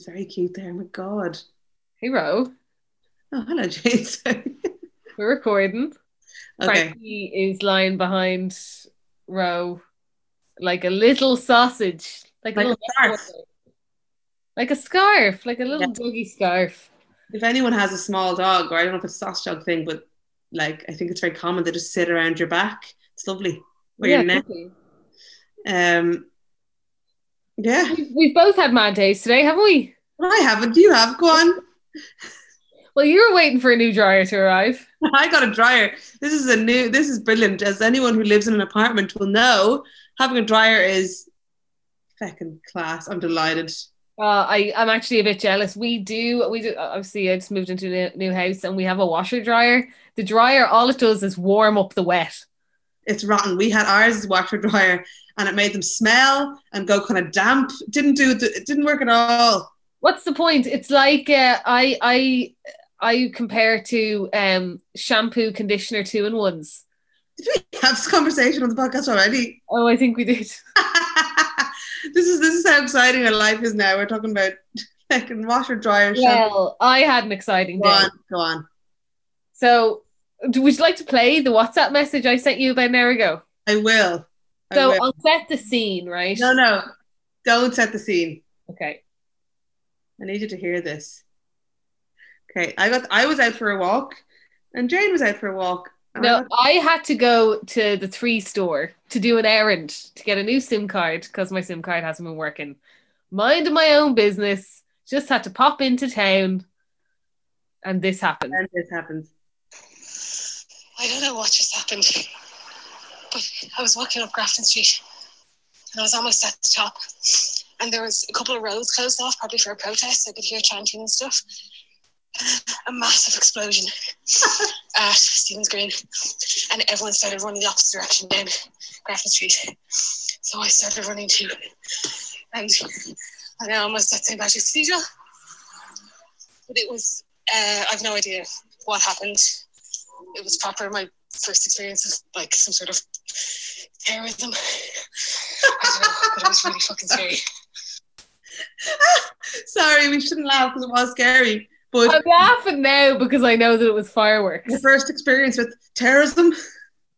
He's very cute there. My God. Hey, Ro. Oh, hello. Sorry. We're recording. Okay. Frankie is lying behind Ro like a little sausage. Like, Like a a little scarf. Like a scarf, like a little Yeah. doggy scarf. If anyone has a small dog, or I don't know if it's a sausage dog thing, but like I think it's very common they just sit around your back. It's lovely. Or your neck. Um, yeah. We've, we've both had mad days today, haven't we? I haven't. You have. Go on. Well, you were waiting for a new dryer to arrive. I got a dryer. This is a new. This is brilliant. As anyone who lives in an apartment will know, having a dryer is fucking class. I'm delighted. Uh, I, I'm actually a bit jealous. We do, we do. Obviously, I just moved into a new house and we have a washer dryer. The dryer, all it does is warm up the wet. It's rotten. We had ours as washer dryer, and it made them smell and go kind of damp. Didn't do. It didn't work at all. What's the point? It's like uh, I, I, I compare to um, shampoo, conditioner, two in ones. Did we have this conversation on the podcast already? Oh, I think we did. this is this is how exciting our life is now. We're talking about fucking washer dryer. shampoo. Well, I had an exciting Go day. on, go on. So, would you like to play the WhatsApp message I sent you about an hour ago? I will. I So will. I'll set the scene, right? no, no, don't set the scene. Okay. I need you to hear this. Okay, I got. I was out for a walk, and Jane was out for a walk. and I No, I had to go to the three store to do an errand to get a new SIM card because my SIM card hasn't been working. Mind my own business, just had to pop into town, and this happened. and this happens. I don't know what just happened, but I was walking up Grafton Street and I was almost at the top. And there was a couple of roads closed off, probably for a protest. I could hear chanting and stuff. A massive explosion at Stephen's Green, and everyone started running the opposite direction down Grafton Street. So I started running too, and I almost at St. Patrick's Cathedral. But it was, uh, I've no idea what happened it was proper my first experience of like some sort of terrorism. I don't know, but it was really fucking scary. Sorry, we shouldn't laugh because it was scary. But I'm laughing now because I know that it was fireworks. your first experience with terrorism.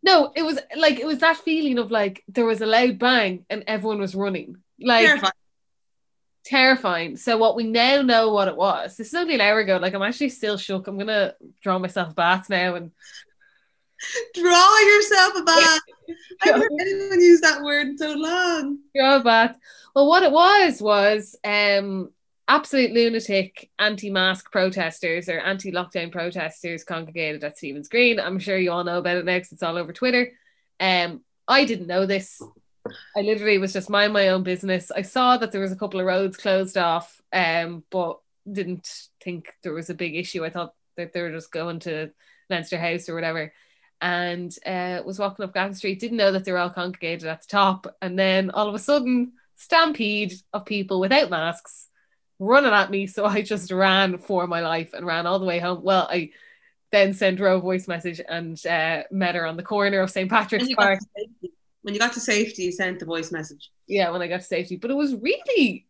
No, it was like it was that feeling of like there was a loud bang and everyone was running. Like Terrifying. terrifying. So what we now know what it was. This is only an hour ago. Like I'm actually still shook. I'm gonna draw myself a bath now and Draw yourself a bath. I haven't heard anyone use that word in so long. draw a bath. Well, what it was was um absolute lunatic anti-mask protesters or anti-lockdown protesters congregated at Stephen's Green. I'm sure you all know about it now because it's all over Twitter. Um, I didn't know this. I literally was just mind my own business. I saw that there was a couple of roads closed off, um, but didn't think there was a big issue. I thought that they were just going to Leinster House or whatever. And uh, was walking up Grafton Street, didn't know that they were all congregated at the top. And then all of a sudden, stampede of people without masks running at me. So I just ran for my life and ran all the way home. Well, I then sent her a voice message and uh, met her on the corner of St. Patrick's got Park. when you got to safety, you sent the voice message. Yeah, when I got to safety. But it was really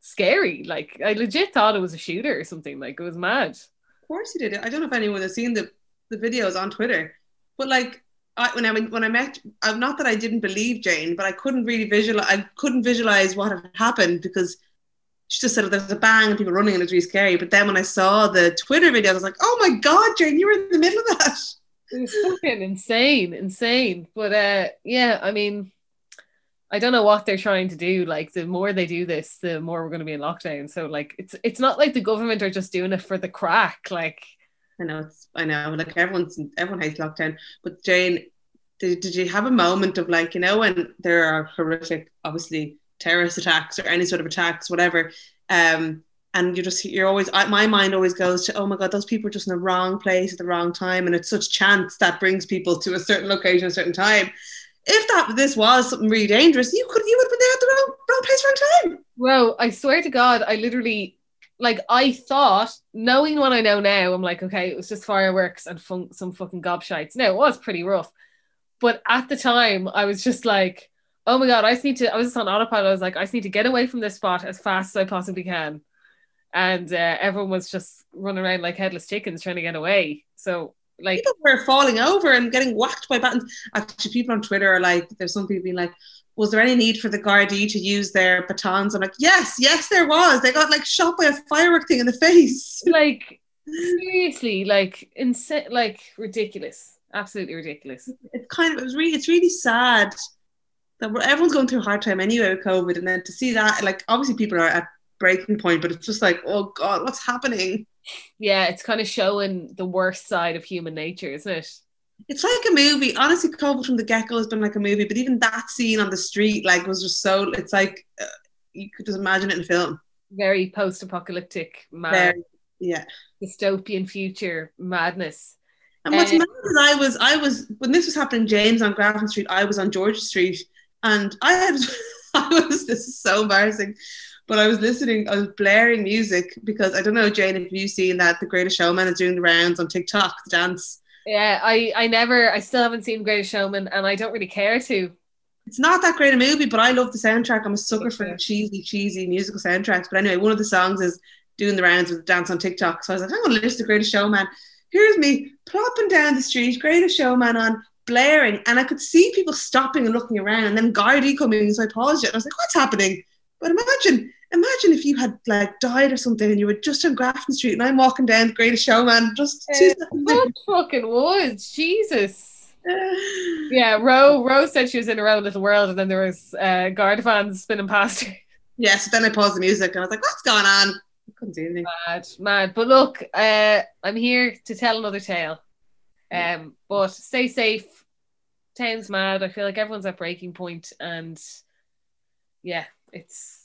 scary. Like I legit thought it was a shooter or something. Like it was mad. Of course you did. I don't know if anyone has seen the, the videos on Twitter, but like I, when I when I met, uh, not that I didn't believe Jane, but I couldn't really visualize. I couldn't visualize what had happened because she just said there's a bang and people running and it's really scary. But then when I saw the Twitter video, I was like, oh my god, Jane, you were in the middle of that. It was fucking insane, insane. But uh yeah, I mean I don't know what they're trying to do. Like the more they do this, the more we're going to be in lockdown. So like it's it's not like the government are just doing it for the crack. Like I know it's I know like everyone's everyone hates lockdown, but Jane, did, did you have a moment of like you know when there are horrific, obviously terrorist attacks or any sort of attacks, whatever, um, and you just you're always I, my mind always goes to oh my god those people are just in the wrong place at the wrong time, and it's such chance that brings people to a certain location at a certain time. If that this was something really dangerous, you could you would have been there at the wrong, wrong place, wrong time. Well, I swear to God, I literally like I thought, knowing what I know now, I'm like, okay, it was just fireworks and fun- some fucking gobshites. No, it was pretty rough. But at the time, I was just like, oh my God, I just need to, I was just on autopilot. I was like, I just need to get away from this spot as fast as I possibly can. and uh, everyone was just running around like headless chickens trying to get away. So like people were falling over and getting whacked by batons. Actually, people on Twitter are like, there's some people being like, was there any need for the Gardaí to use their batons? I'm like, yes, yes, there was. They got like shot by a firework thing in the face. like seriously, like insane, like ridiculous, absolutely ridiculous. It's kind of it was really it's really sad that we're, everyone's going through a hard time anyway with COVID, and then to see that, like obviously people are at breaking point, but it's just like, oh god, what's happening? Yeah, it's kind of showing the worst side of human nature, isn't it? It's like a movie. Honestly, COVID from the get go has been like a movie, but even that scene on the street, like, was just so. It's like uh, you could just imagine it in film. Very post-apocalyptic, mad, Very, yeah. dystopian future madness. And what's Uh, mad is I was, I was when this was happening, Jane's on Grafton Street, I was on George Street, and I had, I was. This is so embarrassing, but I was listening. I was blaring music because I don't know, Jane, if you've seen that the Greatest Showman is doing the rounds on TikTok, the dance. Yeah, I I never, I still haven't seen Greatest Showman, and I don't really care to. It's not that great a movie, but I love the soundtrack. I'm a sucker for cheesy, cheesy musical soundtracks. But anyway, one of the songs is doing the rounds with dance on TikTok. So I was like, I'm going to listen to Greatest Showman. Here's me plopping down the street, Greatest Showman on, blaring. And I could see people stopping and looking around. And then Gardaí coming, so I paused it. And I was like, what's happening? But imagine, imagine if you had like died or something and you were just on Grafton Street and I'm walking down the Greatest Showman just two Uh, seconds What fucking woods, Jesus. Yeah, Ro Ro said she was in her own little world, and then there was uh, Guard fans spinning past her. Yeah, so then I paused the music and I was like, what's going on? I couldn't see anything. Mad, mad. But look, uh, I'm here to tell another tale. Um, but stay safe. Town's mad. I feel like everyone's at breaking point, and yeah, it's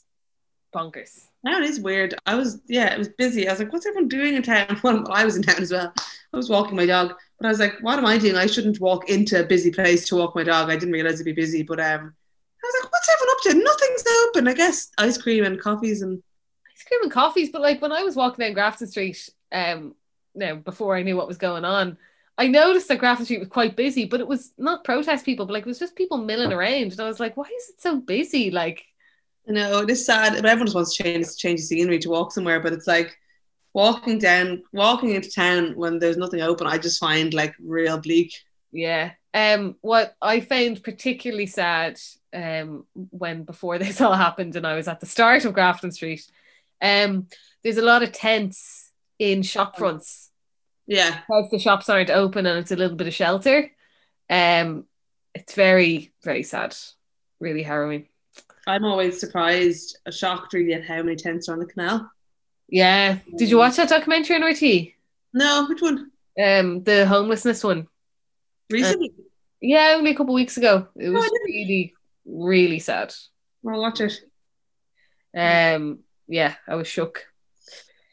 bonkers. Now it is weird. I was, yeah, it was busy. I was like, what's everyone doing in town? Well, I was in town as well. I was walking my dog, but I was like, what am I doing? I shouldn't walk into a busy place to walk my dog. I didn't realize it'd be busy, but um, I was like, what's everyone up to? Nothing's open. I guess ice cream and coffees and Ice cream and coffees, but like when I was walking down Grafton Street, um, now before I knew what was going on, I noticed that Grafton Street was quite busy, but it was not protest people, but like it was just people milling around, and I was like, why is it so busy? Like, you know, it is sad. But everyone just wants to change change the scenery to walk somewhere, but it's like walking down, walking into town when there's nothing open. I just find like real bleak. Yeah. Um, what I found particularly sad um, when before this all happened and I was at the start of Grafton Street, um, there's a lot of tents in shop fronts Yeah, because the shops aren't open and it's a little bit of shelter. Um, it's very, very sad, really harrowing. I'm always surprised, shocked really at how many tents are on the canal. Yeah. Did you watch that documentary on RTÉ? No, which one? Um, the homelessness one. Recently. Yeah, only a couple weeks ago. It was didn't. really, really sad. I'll watch it. Um, yeah, I was shook.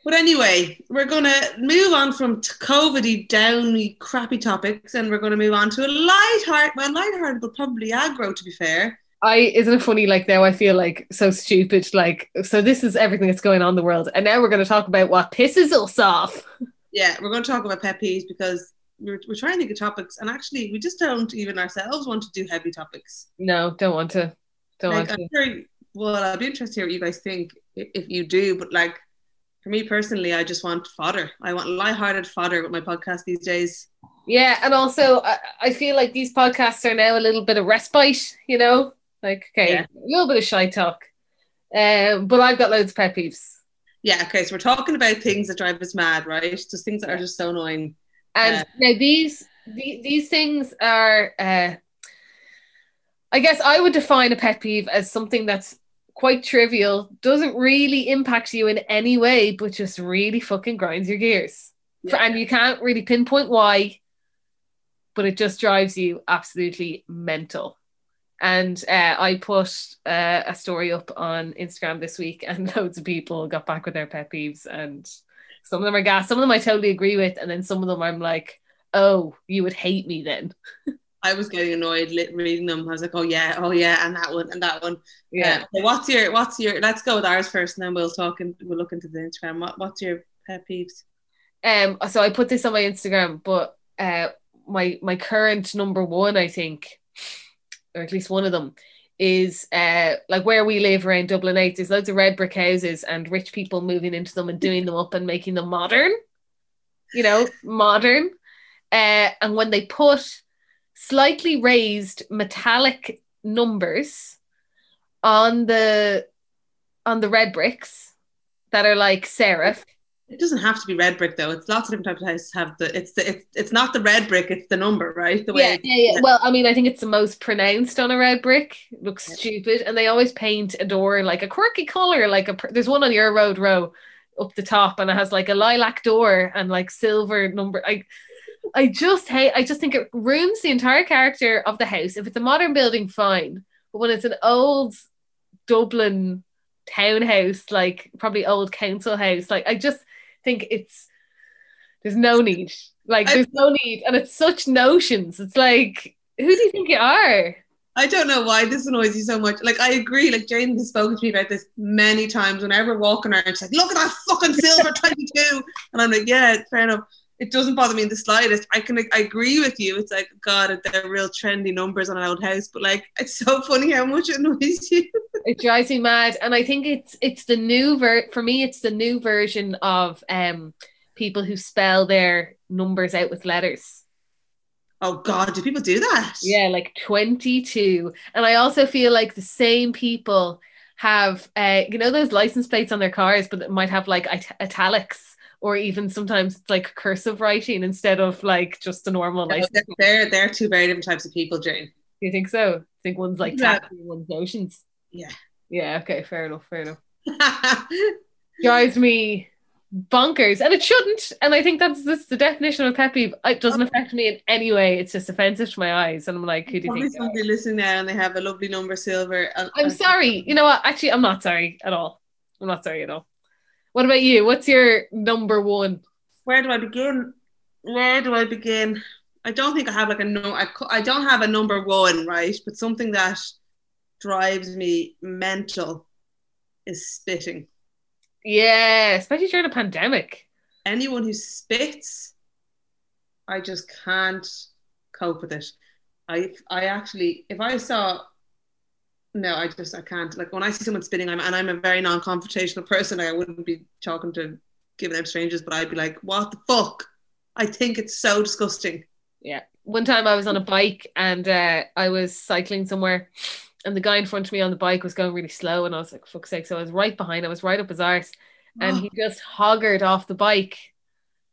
But anyway, we're going to move on from t- COVID-y, downy, crappy topics, and we're going to move on to a light heart, well, light-hearted, but probably aggro, to be fair. I isn't it funny? Like now, I feel like so stupid. Like so, this is everything that's going on in the world, and now we're going to talk about what pisses us off. Yeah, we're going to talk about pet peeves because we're, we're trying to think of topics, and actually, we just don't even ourselves want to do heavy topics. No, don't want to. Don't Like, want I'm to. sure, well, I'll be interested to hear what you guys think if, if you do, but like, for me personally, I just want fodder. I want light-hearted fodder with my podcast these days. Yeah, and also I, I feel like these podcasts are now a little bit of respite. You know, like okay, Yeah. a little bit of shy talk. Um, but I've got loads of pet peeves, Yeah, okay, so we're talking about things that drive us mad, right? Just things that are just so annoying. and Yeah. now these the, these things are. Uh, I guess I would define a pet peeve as something that's quite trivial, doesn't really impact you in any way, but just really fucking grinds your gears. Yeah. and you can't really pinpoint why, but it just drives you absolutely mental. And uh, I put uh, a story up on Instagram this week, and loads of people got back with their pet peeves, and some of them are gas, some of them I totally agree with, and then some of them I'm like, oh, you would hate me then. I was getting annoyed reading them. I was like, oh yeah, oh yeah, and that one and that one. Yeah. So what's your what's your? Let's go with ours first, and then we'll talk and we'll look into the Instagram. What what's your pet peeves? Um, so I put this on my Instagram, but uh, my my current number one, I think, or at least one of them, is uh like where we live around Dublin 8 there's loads of red brick houses and rich people moving into them and doing them up and making them modern you know modern. Uh and when they put slightly raised metallic numbers on the on the red bricks that are like serif It doesn't have to be red brick though. It's lots of different types of houses have the it's the it's, it's not the red brick, it's the number, right? The way yeah, yeah, yeah. Well, I mean, I think it's the most pronounced on a red brick. It looks Yeah. stupid, and they always paint a door like a quirky color. Like a there's one on your road row up the top, and it has like a lilac door and like silver number. I, I just hate. I just think it ruins the entire character of the house. If it's a modern building, fine, but when it's an old Dublin townhouse, like probably old council house, like I just think it's there's no need. Like there's no need, and it's such notions. It's like who do you think you are? I don't know why this annoys you so much. Like I agree, like Jane has spoken to me about this many times. Whenever walking around, she's like, look at that fucking silver 22. And I'm like, yeah, fair enough. It doesn't bother me in the slightest. I can I agree with you. It's like, God, they're real trendy numbers on an old house, but like it's so funny how much it annoys you. It drives me mad, and I think it's it's the new ver for me. It's the new version of um people who spell their numbers out with letters. Oh God, do people do that? Yeah, like 22. And I also feel like the same people have, uh, you know, those license plates on their cars, but it might have like it- italics or even sometimes it's like cursive writing instead of like just a normal No, license. they're, they're two very different types of people, Jane. Do you think so? I think one's like Yeah. tacky, one's notions. Yeah. Yeah, okay, fair enough, fair enough. Drives me bonkers, and it shouldn't. And I think that's that's the definition of a pet peeve. It doesn't affect me in any way. It's just offensive to my eyes, and I'm like, who do you think? somebody listening now and they have a lovely number silver. I'm sorry. You know what? Actually, I'm not sorry at all. I'm not sorry at all. What about you? What's your number one? where do I begin? Where do I begin? I don't think I have like a no. I, I don't have a number one, right? But something that drives me mental is spitting. Yeah, especially during a pandemic. Anyone who spits, I just can't cope with it. I I actually, if I saw, no, I just I can't. Like when I see someone spitting, I'm and I'm a very non-confrontational person. Like I wouldn't be talking to giving out strangers, but I'd be like, what the fuck? I think it's so disgusting. Yeah. One time I was on a bike and uh, I was cycling somewhere, and the guy in front of me on the bike was going really slow, and I was like, "Fuck's sake!" So I was right behind. I was right up his arse, and he just hoggered off the bike.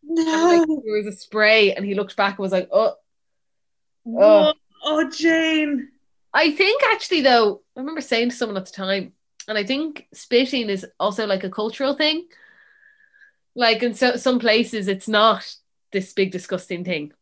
And, no. like, there was a spray, and he looked back and was like, "Oh." Oh, oh, Jane. I think actually though, I remember saying to someone at the time, and I think spitting is also like a cultural thing. Like in so, some places, it's not this big disgusting thing.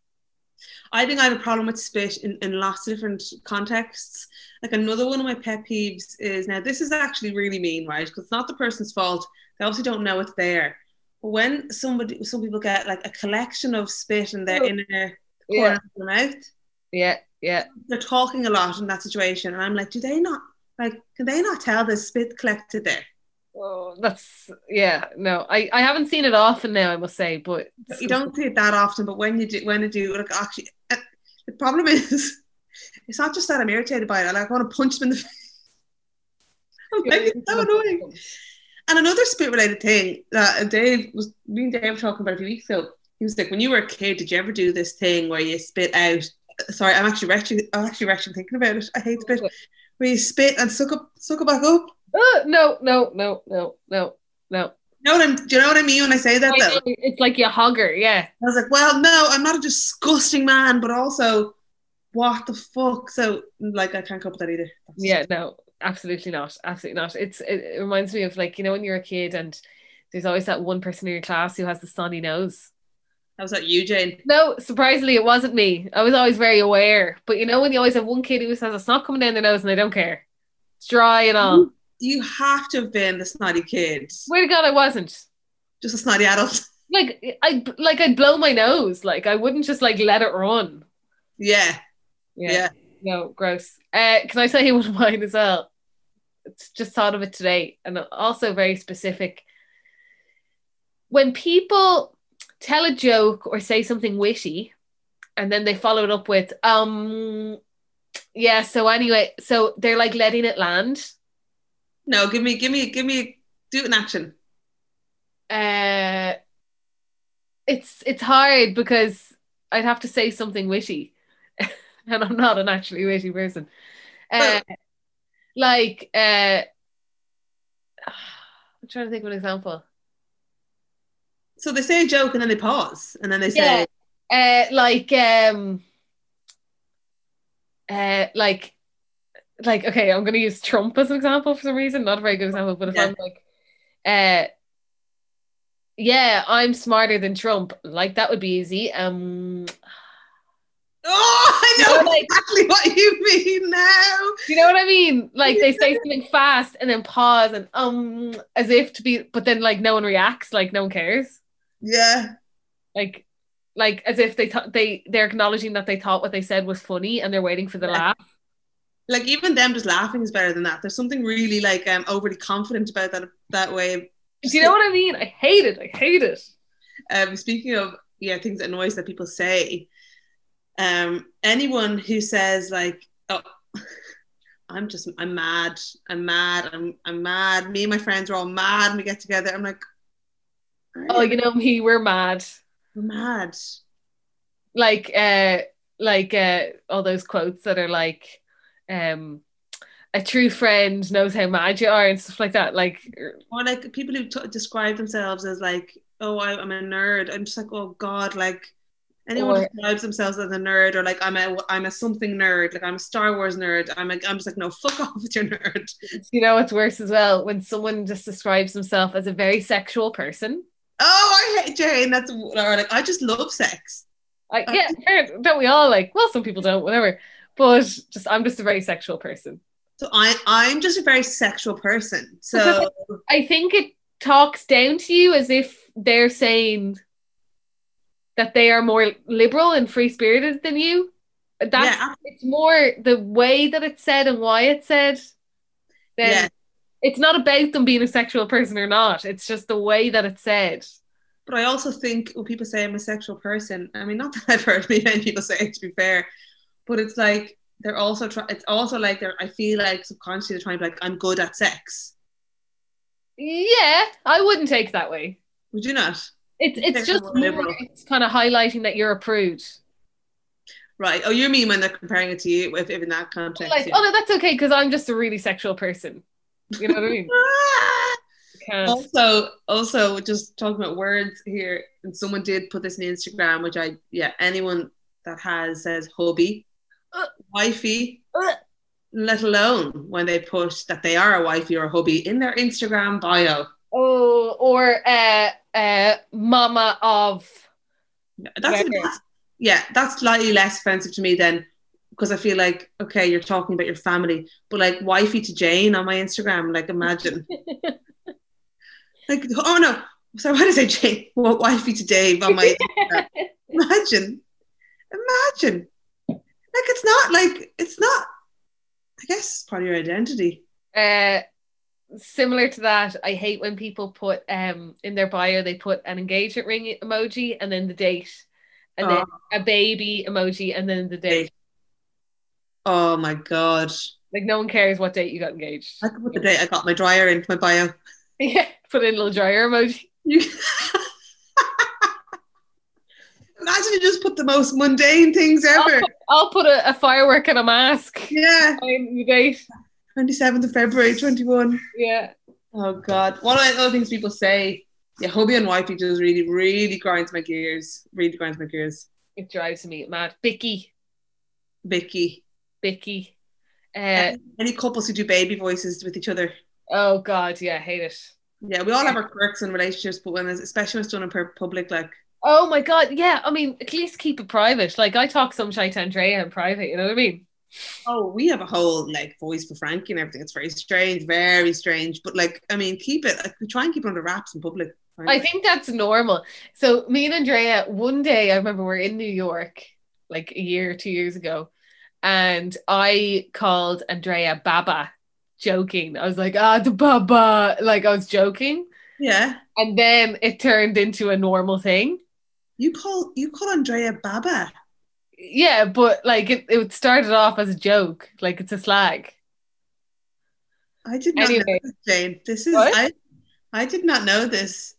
I think I have a problem with spit in, in lots of different contexts. Like another one of my pet peeves is now this is actually really mean, right? Because it's not the person's fault. They obviously don't know it's there. But when somebody, some people get like a collection of spit in their Oh. in their Yeah, corner of their mouth, yeah, yeah. they're talking a lot in that situation, and I'm like, do they not like? Can they not tell the spit collected there? Oh, that's yeah. No, I I haven't seen it often now. I must say, but You don't see it that often, but when you do, when you do, like actually, uh, the problem is, it's not just that I'm irritated by it. I like want to punch them in the face. I'm like, it's so annoying. And another spit related thing that Dave was, me and Dave were talking about a few weeks ago. He was like, when you were a kid, did you ever do this thing where you spit out? Sorry, I'm actually retching, I'm actually retching thinking about it. I hate spit. Where you spit and suck up, suck it back up. Oh, no, no, no, no, no, no. You know what I'm, do you know what I mean when I say that I though? know, It's like you hogger, yeah. I was like, well, no, I'm not a disgusting man, but also, what the fuck? So, like, I can't cope with that either. That's- Yeah, no, absolutely not. Absolutely not. It's it, it reminds me of like, you know, when you're a kid and there's always that one person in your class who has the snotty nose. Was that you, Jane. No, surprisingly, it wasn't me. I was always very aware. But you know, when you always have one kid who says a snot coming down their nose and they don't care, it's dry and all. You have to have been the snotty kid, Swear to God, I wasn't. just a snotty adult. Like I like I'd blow my nose. Like I wouldn't just like let it run. yeah, Yeah. yeah. No, gross. Uh, can I you one of mine as well? It's just thought of it today, and also very specific. When people tell a joke or say something witty, and then they follow it up with, um, yeah. So anyway, so they're like letting it land. No, give me, give me, give me, do it in action. Uh, it's it's hard because I'd have to say something witty, and I'm not an actually witty person. Uh, like, uh, I'm trying to think of an example. So they say a joke and then they pause and then they say, Yeah. Uh, like, um, uh, like, like, okay, I'm gonna use Trump as an example for some reason. Not a very good example, but if Yeah. I'm like, uh, yeah, I'm smarter than Trump. Like that would be easy. Um, "Oh, I know You know, like- exactly what you mean now." you know what I mean? Like they say something fast and then pause and um, as if to be, but then like no one reacts, like no one cares. Yeah, like like as if they thought they they're acknowledging that they thought what they said was funny and they're waiting for the Yeah. laugh. like even them just laughing is better than that. There's something really like um overly confident about that that way. Do you know what I mean? I hate it. I hate it. Um, speaking of yeah, things that noise that people say. Um, anyone who says like, "Oh, I'm just, I'm mad, I'm mad, I'm, I'm mad." Me and my friends are all mad, and we get together. I'm like, Oh, you know me, we're mad. we're mad. Like uh like uh all those quotes that are like um a true friend knows how mad you are and stuff like that. Like Or like people who t- describe themselves as like, "Oh, I, I'm a nerd." I'm just like, "Oh God!" Like anyone Or- who describes themselves as a nerd or like I'm a, I'm a something nerd, like I'm a Star Wars nerd. I'm, a, I'm just like, no, fuck off with your nerd. you know what's worse as well when someone just describes himself as a very sexual person. Oh, I hate Jane. That's or like I just love sex. I, yeah, don't we all like well some people don't, whatever. But just I'm just a very sexual person. So I I'm just a very sexual person. So I think it talks down to you as if they're saying that they are more liberal and free spirited than you. That's yeah, it's more the way that it's said and why it's said. Then Yeah. It's not about them being a sexual person or not. It's just the way that it's said. but I also think when people say I'm a sexual person, I mean, not that I've heard many people say it to be fair, but it's like they're also try. It's also like they're. I feel like subconsciously they're trying to be like I'm good at sex. Yeah, I wouldn't take that way. Would you not? It's it's just more, it's kind of highlighting that you're a prude. Right. Oh, you mean when they're comparing it to you, if, if in that context. Like, yeah. oh no, that's okay because I'm just a really sexual person. You know what I mean? Ah! Can't. also, also just talking about words here, and someone did put this in Instagram, which I yeah, anyone that has says hobby, Uh. wifey, Uh. let alone when they put that they are a wifey or a hubby in their Instagram bio. Oh, or uh, uh, mama of. That's, that's yeah, that's slightly less offensive to me than because I feel like okay, you're talking about your family, but like wifey to Jane on my Instagram, like imagine. like oh no, sorry, why did I say Jane? What wifey to Dave on my Instagram? imagine, imagine. Like it's not like it's not. I guess it's part of your identity. Uh, similar to that, I hate when people put um in their bio they put an engagement ring emoji and then the date, and then a baby emoji and then the date. Oh my god! Like no one cares what date you got engaged. I could put the date I got my dryer into my bio. Yeah, put in a little dryer emoji. Imagine you just put the most mundane things I'll ever. put, I'll put a, a firework and a mask. Yeah, the date. 27th of February, 21. Yeah. Oh God. One of the other things people say, yeah, hubby and wifey just really, really grinds my gears. Really grinds my gears. It drives me mad. Bicky. Bicky. Vicky. Bicky. Uh, Any couples who do baby voices with each other. oh God, yeah, I hate it. Yeah, we all have our quirks in relationships, but when it's, especially when it's done in public, like Oh my God, yeah. I mean, at least keep it private. Like I talk some shite to Andrea in private. You know what I mean? oh, we have a whole like voice for Frankie and everything. It's very strange, very strange. But like, I mean, keep it. Like, we try and keep it under wraps in public. I think that's normal. So me and Andrea, one day I remember we're in New York, like a year or two years ago, and I called Andrea Baba, joking. I was like, ah, the Baba, like I was joking, yeah. and then it turned into a normal thing. You call you call Andrea Baba. Yeah, but like it, it started off as a joke, like it's a slag. I did not Anyway. know this, Jane. This is What? I I did not know this.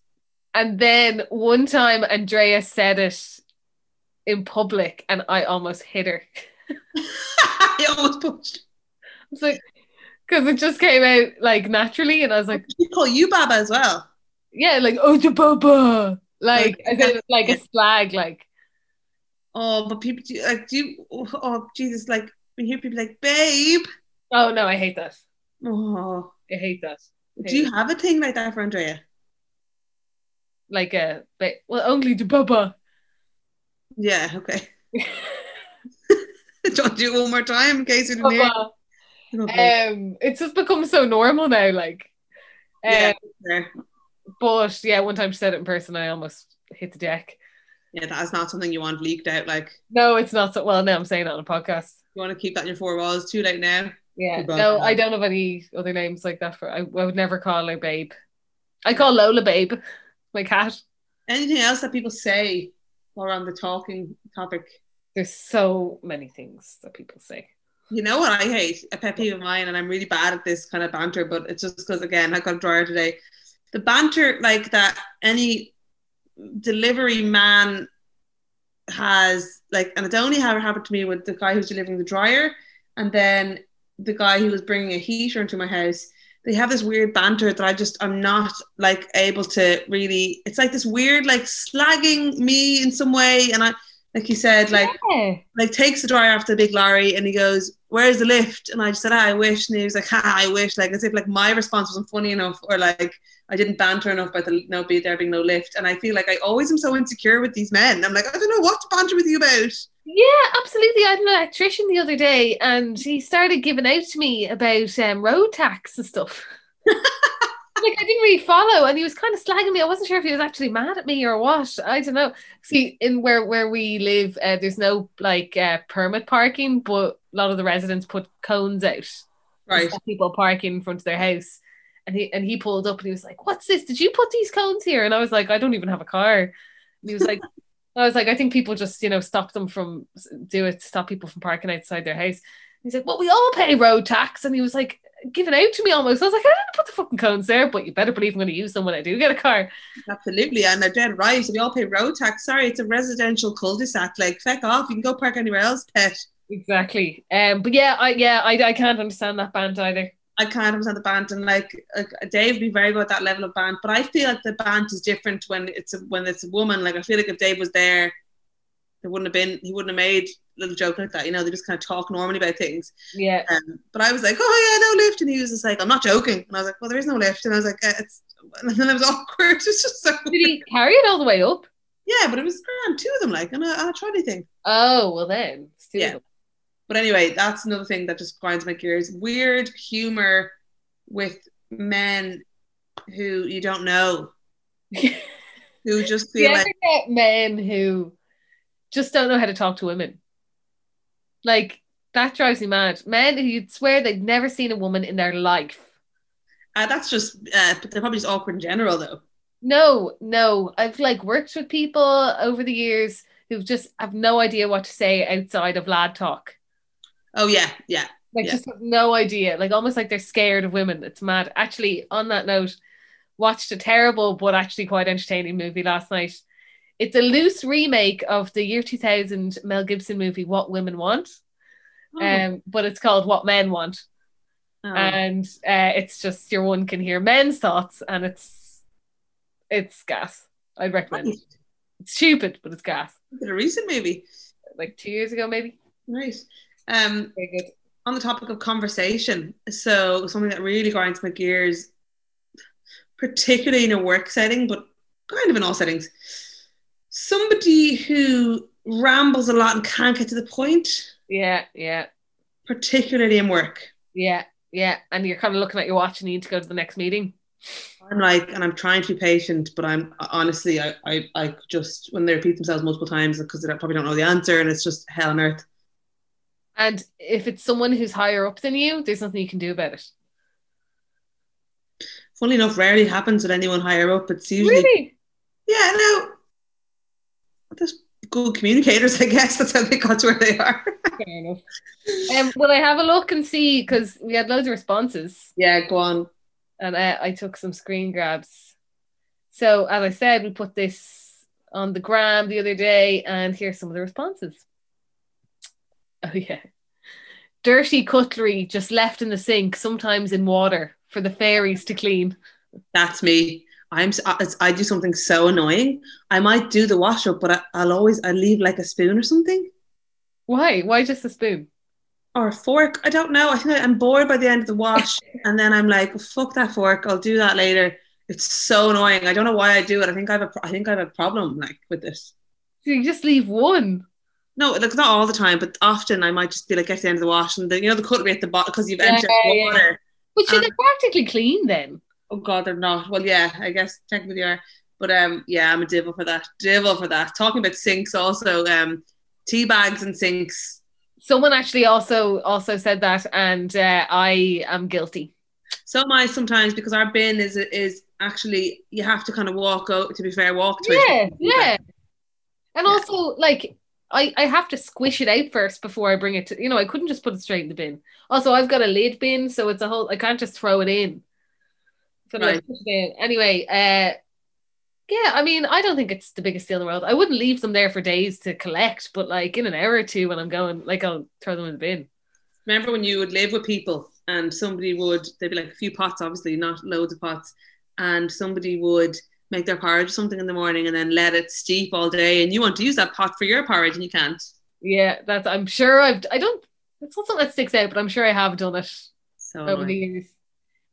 And then one time Andrea said it in public and I almost hit her. I almost pushed. It's like because it just came out like naturally and I was like, You call you Baba as well. yeah, like oh the baba. Like Okay. I said like a slag, like Oh, but people do like do you oh Jesus, like we hear people like, babe. oh no, I hate that. Oh I hate that. do you have a thing like that for Andrea? Like uh, a but well only the baba. Yeah, okay. Don't do it one more time in case you didn't hear. Um it's just become so normal now, like um, Yeah, but yeah, one time she said it in person, I almost hit the deck. yeah, that is not something you want leaked out. Like No, it's not so well. Now I'm saying it on a podcast. you want to keep that in your four walls. Too late now. Yeah, Goodbye. no, I don't have any other names like that. For I, I would never call her babe. I call Lola babe, my cat. Anything else that people say while we're on the talking topic? There's so many things that people say. You know what I hate? A pet peeve of mine, and I'm really bad at this kind of banter, but it's just because again I got a dryer today. The banter like that any delivery man has like, and it's only ever happened to me with the guy who's delivering the dryer, and then the guy who was bringing a heater into my house. They have this weird banter that I just I'm not like able to really. It's like this weird like slagging me in some way, and I like you said like yeah. like takes the dryer after the big lorry and he goes, Where's the lift? And I just said, ah, I wish. And he was like, Ha, I wish. Like as if like my response wasn't funny enough or like I didn't banter enough about the no be there being no lift. And I feel like I always am so insecure with these men. I'm like, I don't know what to banter with you about. Yeah, absolutely. I had an electrician the other day, and he started giving out to me about um, road tax and stuff. like I didn't really follow, and he was kind of slagging me. I wasn't sure if he was actually mad at me or what. I don't know. See, in where where we live, uh, there's no like uh, permit parking, but a lot of the residents put cones out. Right. People parking in front of their house. And he and he pulled up and he was like, "What's this? Did you put these cones here?" And I was like, "I don't even have a car." And he was like, "I was like, I think people just you know stop them from do it, stop people from parking outside their house." He's like, "Well, we all pay road tax," and he was like giving out to me almost. I was like, "I didn't put the fucking cones there, but you better believe I'm going to use them when I do get a car." Absolutely. And they're dead right. We all pay road tax. Sorry, it's a residential cul-de-sac. Like feck off. You can go park anywhere else, pet. Exactly. Um, but yeah, I yeah, I, I can't understand that band either. I can't understand the band and like, like Dave would be very good at that level of band, but I feel like the band is different when it's a, when it's a woman. Like I feel like if Dave was there, there wouldn't have been he wouldn't have made little joke like that. You know, they just kind of talk normally about things. Yeah. Um, but I was like, oh yeah, no lift, and he was just like, I'm not joking, and I was like, well, there is no lift, and I was like, uh, it's, and then it was awkward. It's just so Did he carry it all the way up? yeah, but it was grand, two of them, like, and I, I tried anything. Oh well, then it's two of Yeah. But anyway, that's another thing that just grinds my gears. Weird humor with men who you don't know, who just you feel ever like men who just don't know how to talk to women? Like that drives me mad. Men who you'd swear they've never seen a woman in their life. uh, that's just uh, they're probably just awkward in general though. No, no. I've like worked with people over the years who just have no idea what to say outside of lad talk. Oh yeah, yeah. Like Yeah. just have no idea. Like almost like they're scared of women. It's mad. Actually, on that note, watched a terrible but actually quite entertaining movie last night. It's a loose remake of the year 2000 Mel Gibson movie What Women Want. Oh, Um, but it's called What Men Want. oh. And uh, it's just your one can hear men's thoughts and it's it's gas. I'd recommend it. Right. It's stupid, but it's gas. Is it a recent movie? Like two years ago, maybe. Right. Um, Very good. on the topic of conversation, so something that really grinds my gears, particularly in a work setting, but kind of in all settings, somebody who rambles a lot and can't get to the point, Yeah, yeah, particularly in work. yeah, yeah. And you're kind of looking at your watch and you need to go to the next meeting. I'm like, and I'm trying to be patient, but I'm honestly, I, I, I just when they repeat themselves multiple times because they probably don't know the answer, and it's just hell on earth. And if it's someone who's higher up than you, there's nothing you can do about it. Funnily enough, rarely happens with anyone higher up. It's usually Really? Yeah, no. Good communicators, I guess. That's how they got to where they are. Fair enough. Um, will I have a look and see? Because we had loads of responses. Yeah, go on. And I, I took some screen grabs. So, as I said, we put this on the gram the other day, and here's some of the responses. Oh, yeah. Dirty cutlery just left in the sink, sometimes in water, for the fairies to clean. That's me. I'm uh, I do something so annoying. I might do the wash up, but I, I'll always I leave like a spoon or something. Why? Why just a spoon? Or a fork? I don't know. I think I'm bored by the end of the wash, and then I'm like, "Fuck that fork! I'll do that later." It's so annoying. I don't know why I do it. I think I have a I think I have a problem like with this. You just leave one. No, like not all the time, but often I might just be like, get to the end of the wash, and then you know the cutlery at the bottom because you've Yeah, entered yeah. water. But they practically clean then? Oh God, they're not. Well, yeah, I guess technically they are. But um, yeah, I'm a devil for that. Devil for that. Talking about sinks, also um, tea bags and sinks. Someone actually also also said that, and uh, I am guilty. So am I sometimes because our bin is is actually you have to kind of walk out. To be fair, walk to Yeah, it. yeah. And Yeah. also, like, I I have to squish it out first before I bring it to. You know, I couldn't just put it straight in the bin. Also, I've got a lid bin, so it's a whole. I can't just throw it in. So like, Right. put it in. Anyway, uh, yeah. I mean, I don't think it's the biggest deal in the world. I wouldn't leave them there for days to collect, but like in an hour or two when I'm going, like I'll throw them in the bin. Remember when you would live with people and somebody would they'd be like a few pots, obviously not loads of pots, and somebody would make their porridge or something in the morning and then let it steep all day, and you want to use that pot for your porridge and you can't. Yeah, that's. I'm sure I've. I don't. It's not something that sticks out, but I'm sure I have done it. So over the years.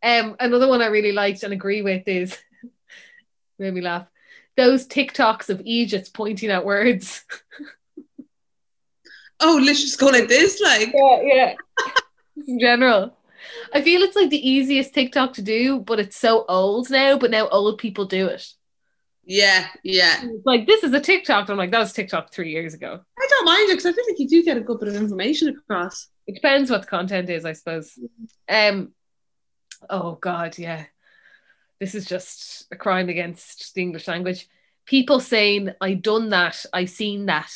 Um, another one I really liked and agree with is made me laugh. Those TikToks of Egypt pointing at words. oh, let's just go like this, like Yeah, yeah. In general. I feel it's like the easiest TikTok to do, but it's so old now, but now old people do it. yeah, yeah. It's like this is a TikTok. I'm like, that was TikTok three years ago. I don't mind it because I feel like you do get a good bit of information across. It depends what the content is, I suppose. Um oh god, yeah. This is just a crime against the English language. People saying, I done that, I seen that.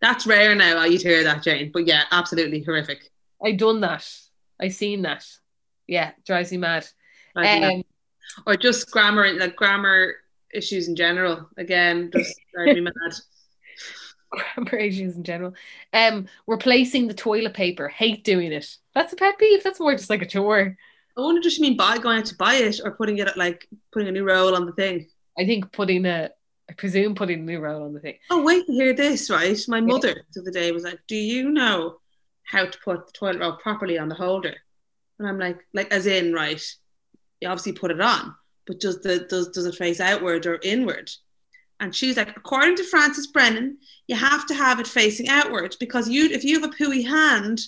That's rare now. You'd hear that, Jane. But yeah, absolutely horrific. I done that. I seen that. Yeah, drives me mad. Um, or just grammar, like grammar issues in general. Again, just drives me mad. grammar issues in general. Um, replacing the toilet paper. Hate doing it. That's a pet peeve. That's more just like a chore. I wonder, does she mean by going out to buy it or putting it at like putting a new roll on the thing? I think putting a, I presume putting a new roll on the thing. Oh, wait to hear this, right? My mother the other day was like, Do you know how to put the toilet roll properly on the holder? And I'm like, like as in, right, you obviously put it on, but does the does does it face outward or inward? And she's like, according to Francis Brennan, you have to have it facing outward because you if you have a pooey hand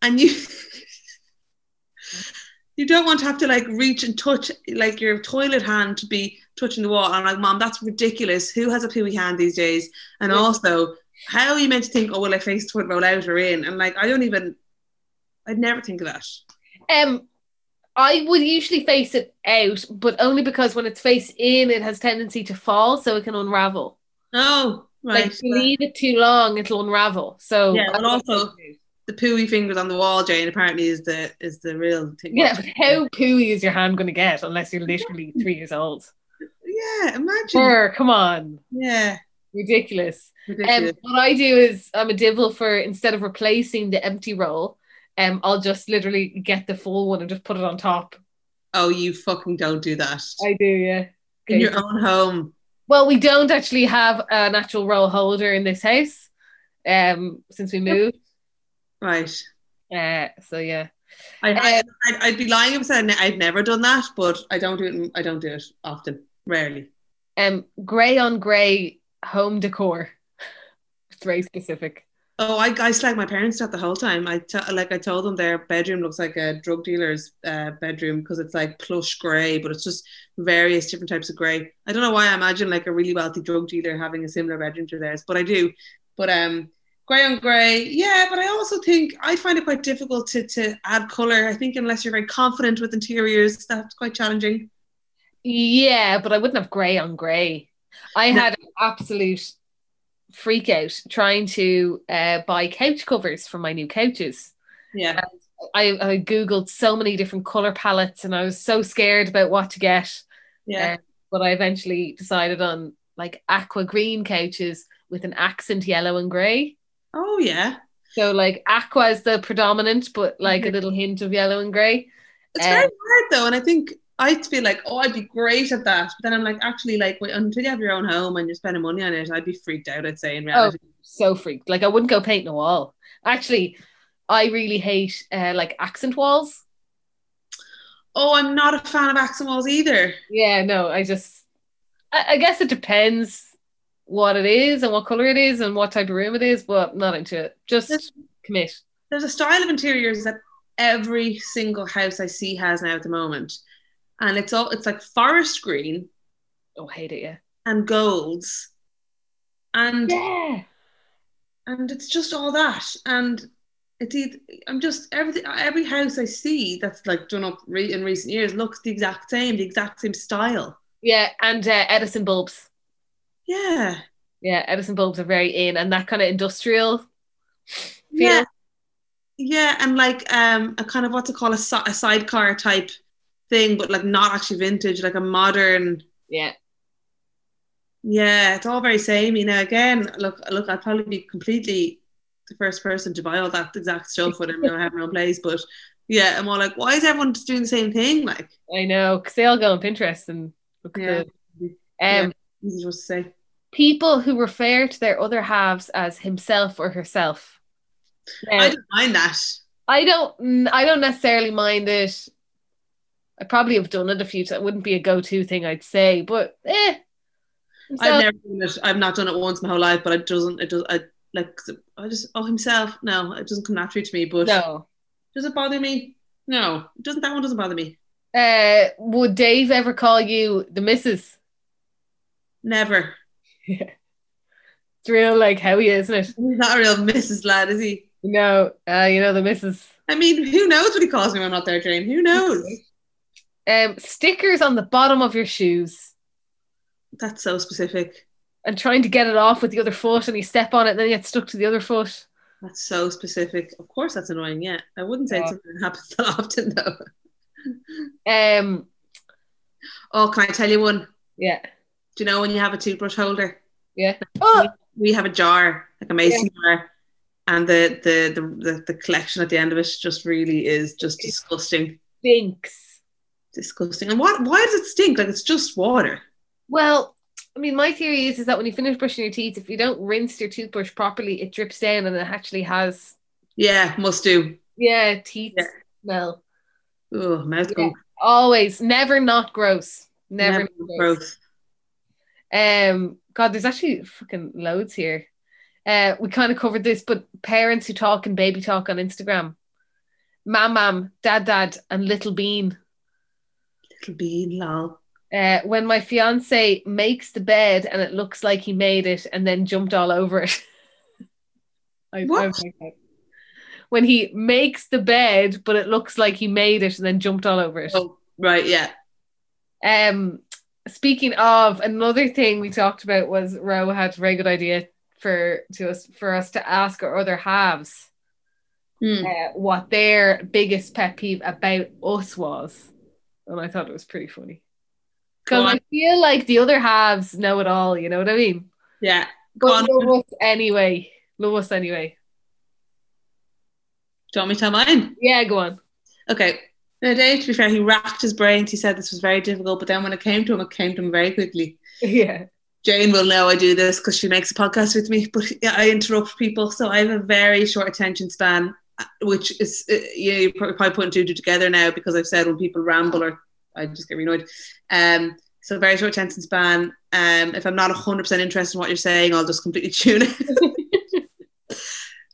and you you don't want to have to like reach and touch like your toilet hand to be touching the wall. And I'm like, Mom, that's ridiculous. Who has a pooey hand these days? And Yeah. also, how are you meant to think, oh, will I face the toilet roll out or in? And like, I don't even, I'd never think of that. Um, I would usually face it out, but only because when it's face in, it has tendency to fall, so it can unravel. Oh, right. Like if you leave it too long, it'll unravel. So Yeah, and also- the pooey fingers on the wall, Jane, apparently is the is the real thing. yeah, how pooey is your hand going to get unless you're literally three years old? Yeah, imagine. Sure, come on, Yeah, ridiculous. Um, what I do is I'm a divil for instead of replacing the empty roll, um, I'll just literally get the full one and just put it on top. oh, you fucking don't do that I do, yeah. in your own home. Well, we don't actually have an actual roll holder in this house, um, since we moved. Right. Uh, so yeah, I, I, I'd, I'd be lying if I said I'd I'd never done that, but I don't do it. I don't do it often. Rarely. um, grey on grey home decor. It's very specific. Oh, I, I slagged my parents out the whole time. I t- like I told them their bedroom looks like a drug dealer's uh, bedroom because it's like plush grey, but it's just various different types of grey. I don't know why I imagine like a really wealthy drug dealer having a similar bedroom to theirs, but I do. But um, grey on grey, yeah. But I also think I find it quite difficult to to add color. I think unless you're very confident with interiors, that's quite challenging. Yeah, but I wouldn't have grey on grey. I had an absolute freak out trying to uh, buy couch covers for my new couches. Yeah. I, I googled so many different color palettes, and I was so scared about what to get. Yeah. Uh, but I eventually decided on like aqua green couches with an accent yellow and grey. Oh yeah. So like aqua is the predominant, but like a Mhm. little hint of yellow and grey. It's Um, very hard though, and I think I'd feel like, oh, I'd be great at that. But then I'm like, actually, like, wait, until you have your own home and you're spending money on it, I'd be freaked out. I'd say in reality. So freaked. Like I wouldn't go painting a wall. Actually, I really hate uh, like accent walls. Oh, I'm not a fan of accent walls either. Yeah, no, I just I, I guess it depends what it is and what color it is and what type of room it is, but not into it. Just Yes. commit. There's a style of interiors that every single house I see has now at the moment, and it's all it's like forest green Oh, hate it, yeah. and golds, and Yeah. and it's just all that and it's either, I'm just everything every house I see that's like done up re- in recent years looks the exact same the exact same style Yeah, and uh, Edison bulbs. Yeah Yeah, Edison bulbs are very in and that kind of industrial feel. yeah yeah and like um a kind of what to call a, a sidecar type thing but like not actually vintage like a modern Yeah. yeah it's all very samey now again look look I'd probably be completely the first person to buy all that exact stuff when I'm have my own place but yeah I'm all like why is everyone just doing the same thing like I know, because they all go on Pinterest and look Yeah. at the um Yeah. Just say people who refer to their other halves as himself or herself. Now, I don't mind that. I don't I don't necessarily mind it. I probably have done it a few times. It wouldn't be a go-to thing I'd say, but eh. I've never done it. I've not done it once my whole life, but it doesn't. It does. I like. I just. Oh, himself. No, it doesn't come naturally to me. But no. does it bother me? No, it doesn't. That one doesn't bother me. Uh, would Dave ever call you the missus? Never. Yeah. It's real like Howie, isn't it? He's not a real Mrs. Lad, is he? No, uh, you know the missus. I mean, who knows what he calls me when I'm not there, Jane? Who knows? Um, stickers on the bottom of your shoes That's so specific. and trying to get it off with the other foot, and you step on it, and then you get stuck to the other foot. That's so specific. Of course, that's annoying. Yeah, I wouldn't say it's Yeah. something that happens that often, though. Um, Oh, can I tell you one? yeah, Do you know when you have a toothbrush holder? yeah. Oh, we have a jar, like a mason jar, and the, the the the the collection at the end of it just really is just disgusting, stinks. disgusting. And what? Why does it stink? Like it's just water. Well, I mean, my theory is is that when you finish brushing your teeth, if you don't rinse your toothbrush properly, it drips down and it actually has Yeah, must do. yeah teeth Yeah. smell. Oh, mouth Yeah. Always, never not gross. Never, Never not gross. gross. Um, God, there's actually fucking loads here. Uh, we kind of covered this, but parents who talk and baby talk on Instagram, mam, mam, dad, dad, and little bean. Little bean, lol. Uh, when my fiance makes the bed and it looks like he made it and then jumped all over it. I, What? I. When he makes the bed, but it looks like he made it and then jumped all over it. Oh, right, yeah. Um, speaking of another thing we talked about was Ro had a very good idea for to us for us to ask our other halves Hmm. uh, what their biggest pet peeve about us was, and I thought it was pretty funny because I feel like the other halves know it all. You know what I mean? Yeah. Go But on. love us anyway. Love us anyway. Do you want me to tell mine? Yeah, go on. Okay. The day, to be fair, he racked his brains. He said this was very difficult, but then when it came to him, it came to him very quickly. Yeah. Jane will know I do this because she makes a podcast with me, but I interrupt people. So I have a very short attention span, uh, which is, uh, yeah, you're probably putting two two together now because I've said when people ramble or I just get annoyed. Um, so very short attention span. Um, if I'm not 100% interested in what you're saying, I'll just completely tune it.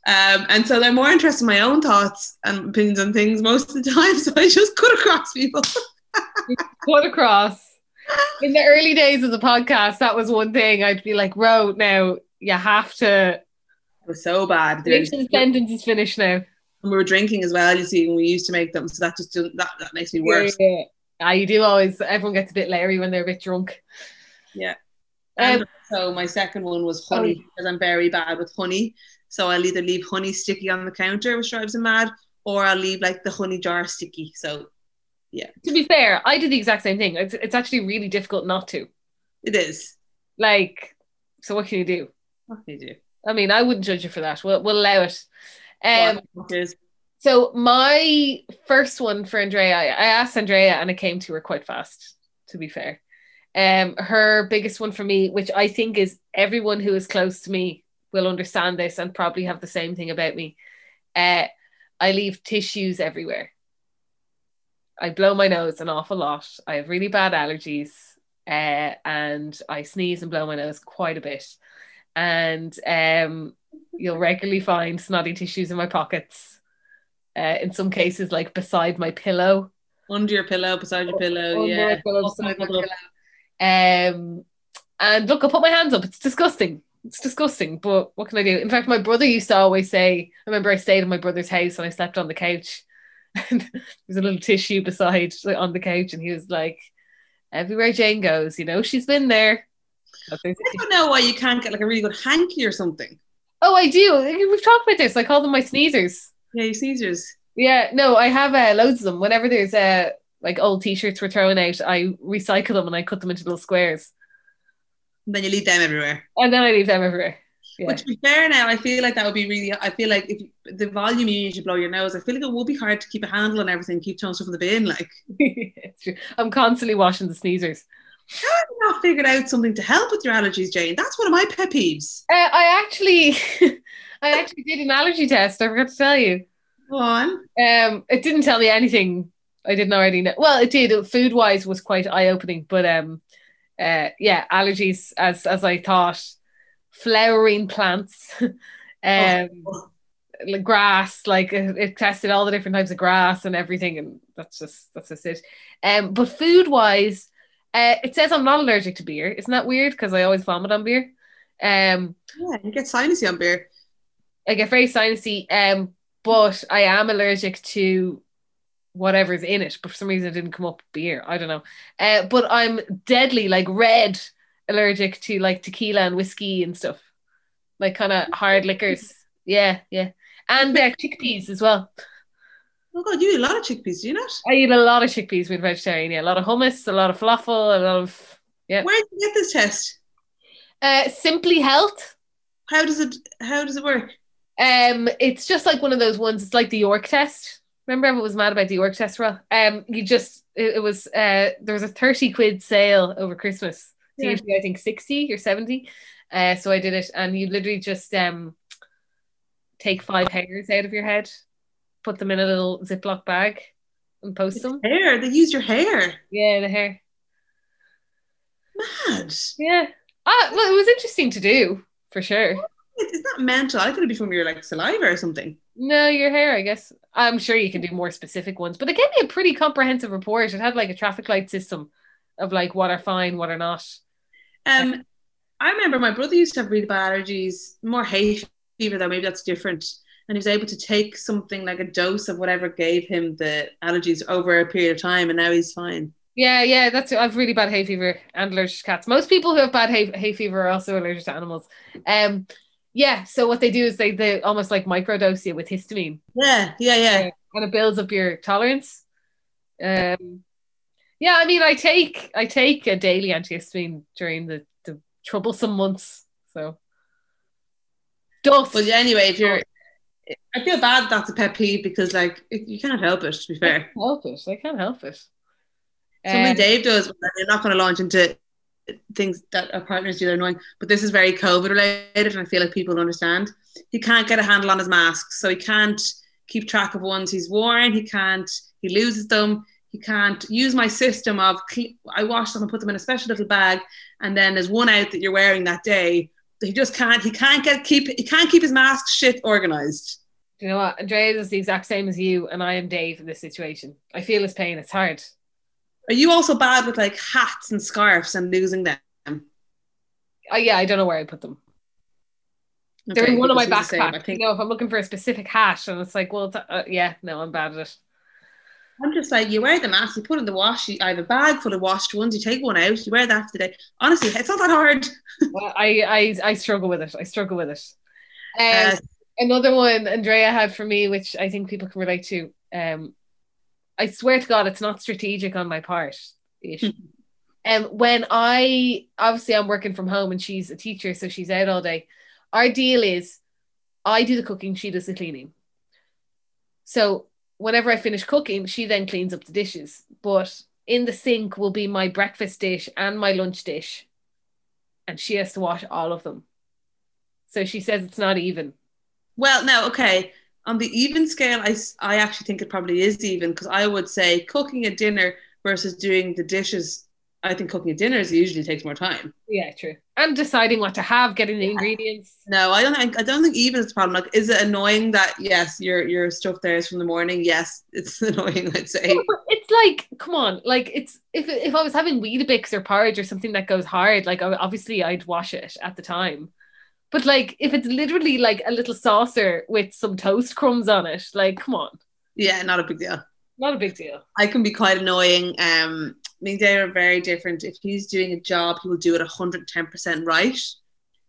um, and so they're more interested in my own thoughts and opinions on things most of the time. So I just cut across people. Cut across. In the early days of the podcast, that was one thing I'd be like, Ro, now you have to It was so bad. make sure the sentence is finished now. And we were drinking as well, you see, when we used to make them. So that just that, that makes me worse. Yeah, yeah. Ah, you do always, everyone gets a bit leery when they're a bit drunk. Yeah. And Um, so my second one was honey Oh. because I'm very bad with honey. So I'll either leave honey sticky on the counter, which drives him mad, or I'll leave like the honey jar sticky. So yeah. to be fair, I did the exact same thing. It's, it's actually really difficult not to. it is. Like, so what can you do? What can you do? I mean, I wouldn't judge you for that. We'll, we'll allow it. Um, so my first one for Andrea, I I asked Andrea and it came to her quite fast, to be fair. Um, her biggest one for me, which I think is everyone who is close to me will understand this and probably have the same thing about me. Uh, I leave tissues everywhere. I blow my nose an awful lot. I have really bad allergies, uh, and I sneeze and blow my nose quite a bit. And um, you'll regularly find snotty tissues in my pockets. Uh, in some cases, like beside my pillow. under your pillow, beside your pillow. Under yeah. pillow, beside my pillow. Um, and look, I'll put my hands up. It's disgusting. It's disgusting, but what can I do? In fact, my brother used to always say, I remember I stayed in my brother's house and I slept on the couch. And there's a little tissue beside like, on the couch, and he was like, Everywhere Jane goes, you know, she's been there. I there's a I don't know why you can't get like a really good hanky or something. Oh, I do. We've talked about this. I call them my sneezers. Yeah, you sneezers. Yeah, no, I have uh, loads of them. Whenever there's uh, like old t-shirts we're throwing out, I recycle them and I cut them into little squares, And then you leave them everywhere. and then I leave them everywhere. Yeah. But to be fair now, I feel like that would be really, I feel like if you, the volume you need to blow your nose, I feel like it would be hard to keep a handle on everything, keep throwing stuff in the bin. Like, I'm constantly washing the sneezers. how have you not figured out something to help with your allergies, Jane? That's one of my pet peeves. Uh, I actually, I actually did an allergy test. I forgot to tell you. Go on. Um, it didn't tell me anything I didn't already know. Well, it did. Food wise was quite eye opening, but um, uh, yeah, allergies as as I thought. Flowering plants, um, like grass, like it, it tested all the different types of grass and everything, and that's just that's just it. Um, but food wise, uh, it says I'm not allergic to beer. Isn't that weird? Because I always vomit on beer. Um, Yeah, you get sinusy on beer. I get very sinusy, um, but I am allergic to whatever's in it. But for some reason, it didn't come up beer. I don't know. Uh, but I'm deadly, like red, allergic to like tequila and whiskey and stuff, like kind of hard liquors. Yeah, yeah, and uh, chickpeas as well. Oh God, you eat a lot of chickpeas, do you not? I eat a lot of chickpeas with vegetarian. Yeah, a lot of hummus, a lot of falafel, a lot of yeah. Where did you get this test? Uh, Simply Health. How does it how does it work? Um, it's just like one of those ones. It's like the York test. Remember, everyone was mad about the Ro? Um, you just it, it was uh there was a thirty quid sale over Christmas. Yeah. usually I think sixty or seventy. Uh, so I did it, and you literally just um take five hairs out of your head, put them in a little Ziploc bag, and post them. Hair. They use your hair. Yeah, the hair. Mad. Yeah. Ah, well, it was interesting to do for sure. It's not mental. I thought it'd be from your like saliva or something. No, your hair, I guess. I'm sure you can do more specific ones, but it gave me a pretty comprehensive report. It had like a traffic light system of like what are fine, what are not. Um, I remember my brother used to have really bad allergies, more hay fever though. Maybe that's different. And he was able to take something like a dose of whatever gave him the allergies over a period of time, and now he's fine. Yeah, yeah, that's I've really bad hay fever and allergic to cats. Most people who have bad hay, hay fever are also allergic to animals. Um, yeah. So what they do is they they almost like microdose you with histamine, Yeah, yeah, yeah. Yeah. and it builds up your tolerance. Um, yeah, I mean, I take I take a daily antihistamine during the the troublesome months. So dust. But anyway, if you're, I feel bad that's a pet peeve because like it, you can't help it. To be I fair, can't help it. I can't help it. something Um, Dave does. and You're not going to launch into things that our partners do that are annoying, but this is very COVID related, and I feel like people understand. He can't get a handle on his masks, so he can't keep track of ones he's worn. He can't. He loses them. He can't use my system of I wash them and put them in a special little bag, and then there's one out that you're wearing that day. He just can't. He can't get keep. He can't keep his mask shit organized. Do you know what? Andrea is the exact same as you, and I am Dave in this situation. I feel his pain. It's hard. Are you also bad with like hats and scarves and losing them? Uh, yeah, I don't know where I put them. They're in one of my because he's same. backpacks. I think You know, if I'm looking for a specific hat, and it's like, well, uh, yeah, no, I'm bad at it. I'm just like, you wear the mask, you put it in the wash. You, I have a bag full of washed ones. You take one out, you wear that for the day. Honestly, it's not that hard. Well, I, I I struggle with it. I struggle with it. Um, Uh, another one Andrea had for me, which I think people can relate to. Um, I swear to God, it's not strategic on my part. And um, when I obviously I'm working from home and she's a teacher, so she's out all day. Our deal is I do the cooking, she does the cleaning. So whenever I finish cooking, she then cleans up the dishes. But in the sink will be my breakfast dish and my lunch dish. And she has to wash all of them. So she says it's not even. Well, no, okay. On the even scale, I, I actually think it probably is even because I would say cooking a dinner versus doing the dishes. I think cooking a dinner is- usually takes more time. Yeah, true. And deciding what to have, getting the ingredients. No, I don't think I don't think even is a problem. Like, is it annoying that yes, your your stuff there is from the morning? Yes, it's annoying. I'd say. No, it's like, come on, like it's if if I was having Weetabix or porridge or something that goes hard, like obviously I'd wash it at the time. But like if it's literally like a little saucer with some toast crumbs on it, like come on, Yeah, not a big deal. not a big deal. I can be quite annoying. Um, me and Dave are very different. If he's doing a job, he will do it 110% right.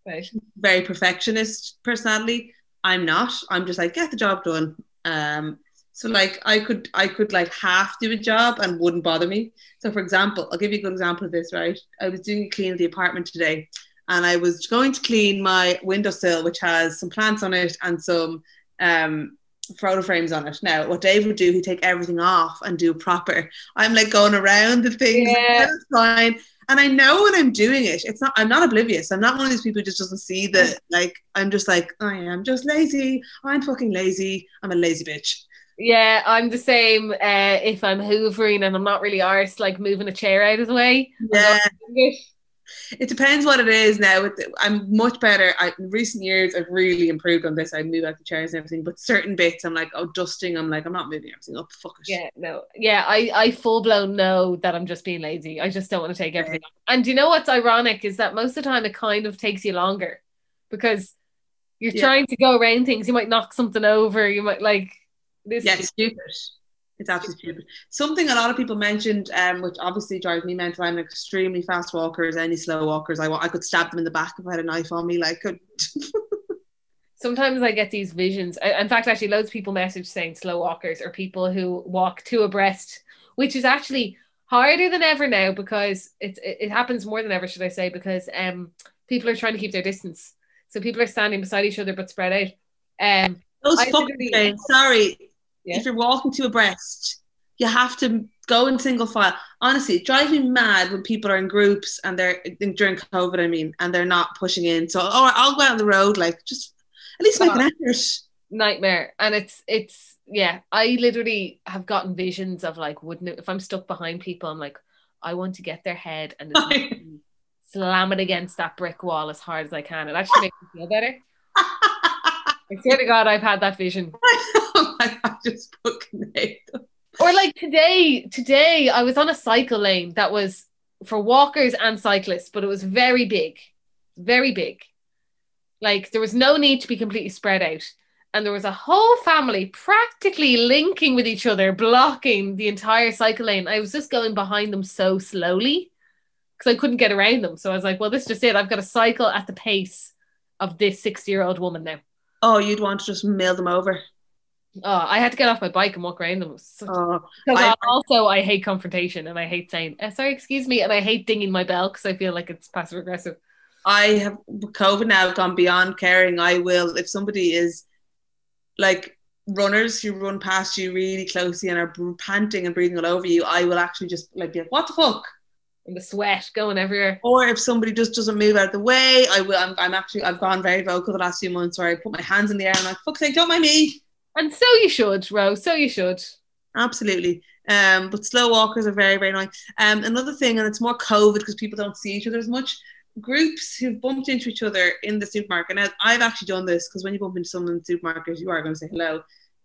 Right. Very perfectionist personality. I'm not. I'm just like, get the job done. Um, so like I could I could like half do a job and wouldn't bother me. So for example, I'll give you a good example of this, right? I was doing a clean of the apartment today and I was going to clean my windowsill, which has some plants on it and some um photo frames on it. Now, what Dave would do, he'd take everything off and do proper. I'm like going around the things. Yeah. That's fine. And I know when I'm doing it, it's not. I'm not oblivious. I'm not one of these people who just doesn't see that. Like I'm just like I am just lazy. I'm fucking lazy. I'm a lazy bitch. Yeah, I'm the same. Uh, if I'm hoovering and I'm not really arsed, like moving a chair out of the way. Yeah, it. depends what it is. Now, I'm much better. I, in recent years, I've really improved on this. I move out the chairs and everything. But certain bits, I'm like, oh, dusting. I'm like, I'm not moving everything up. Fuck it. Yeah, no. Yeah, I, I full blown know that I'm just being lazy. I just don't want to take everything off. And you know what's ironic is that most of the time it kind of takes you longer because you're Yeah. trying to go around things. You might knock something over. You might like this. Yeah, stupid. It's absolutely stupid. Something a lot of people mentioned, um, which obviously drives me mental. I'm an extremely fast walker. As any slow walkers, I, I could stab them in the back if I had a knife on me. Like, could Sometimes I get these visions. I, in fact, actually, loads of people message saying slow walkers or people who walk two abreast, which is actually harder than ever now because it's it, it happens more than ever, should I say? Because um, people are trying to keep their distance, so people are standing beside each other but spread out. Um, those fucking things. Sorry, Yeah. if you're walking to abreast, you have to go in single file. Honestly, it drives me mad when people are in groups and they're during COVID. I mean, and they're not pushing in. So, all right, I'll go out on the road. Like, just at least make an oh. effort. nightmare and it's it's yeah i literally have gotten visions of like wouldn't it, if i'm stuck behind people i'm like i want to get their head and slam it against that brick wall as hard as i can it actually makes me feel better i swear to god i've had that vision I just fucking hate them. or like today today i was on a cycle lane that was for walkers and cyclists but it was very big very big. Like there was no need to be completely spread out. And there was a whole family practically linking with each other blocking the entire cycle lane. I was just going behind them so slowly because i couldn't get around them. So i was like well this is just it. I've got to cycle at the pace of this 60 year old woman now. Oh, you'd want to just mail them over. Oh i had to get off my bike and walk around them Oh, I- also I hate confrontation and I hate saying uh, sorry, excuse me, and I hate dinging my bell because I feel like it's passive aggressive. I have with COVID now gone beyond caring. I will if somebody is like runners who run past you really closely and are panting and breathing all over you. I will actually just like be like, "What the fuck." And the sweat going everywhere. Or if somebody just doesn't move out of the way, I will. I'm, I'm actually I've gone very vocal the last few months where I put my hands in the air and I'm like, "Fuck's sake, don't mind me." And so you should, Rose. So you should. Absolutely. Um, but slow walkers are very, very annoying. Um, another thing, and it's more COVID because people don't see each other as much. Groups who've bumped into each other in the supermarket. Now, I've actually done this because when you bump into someone in the supermarket, you are going to say hello,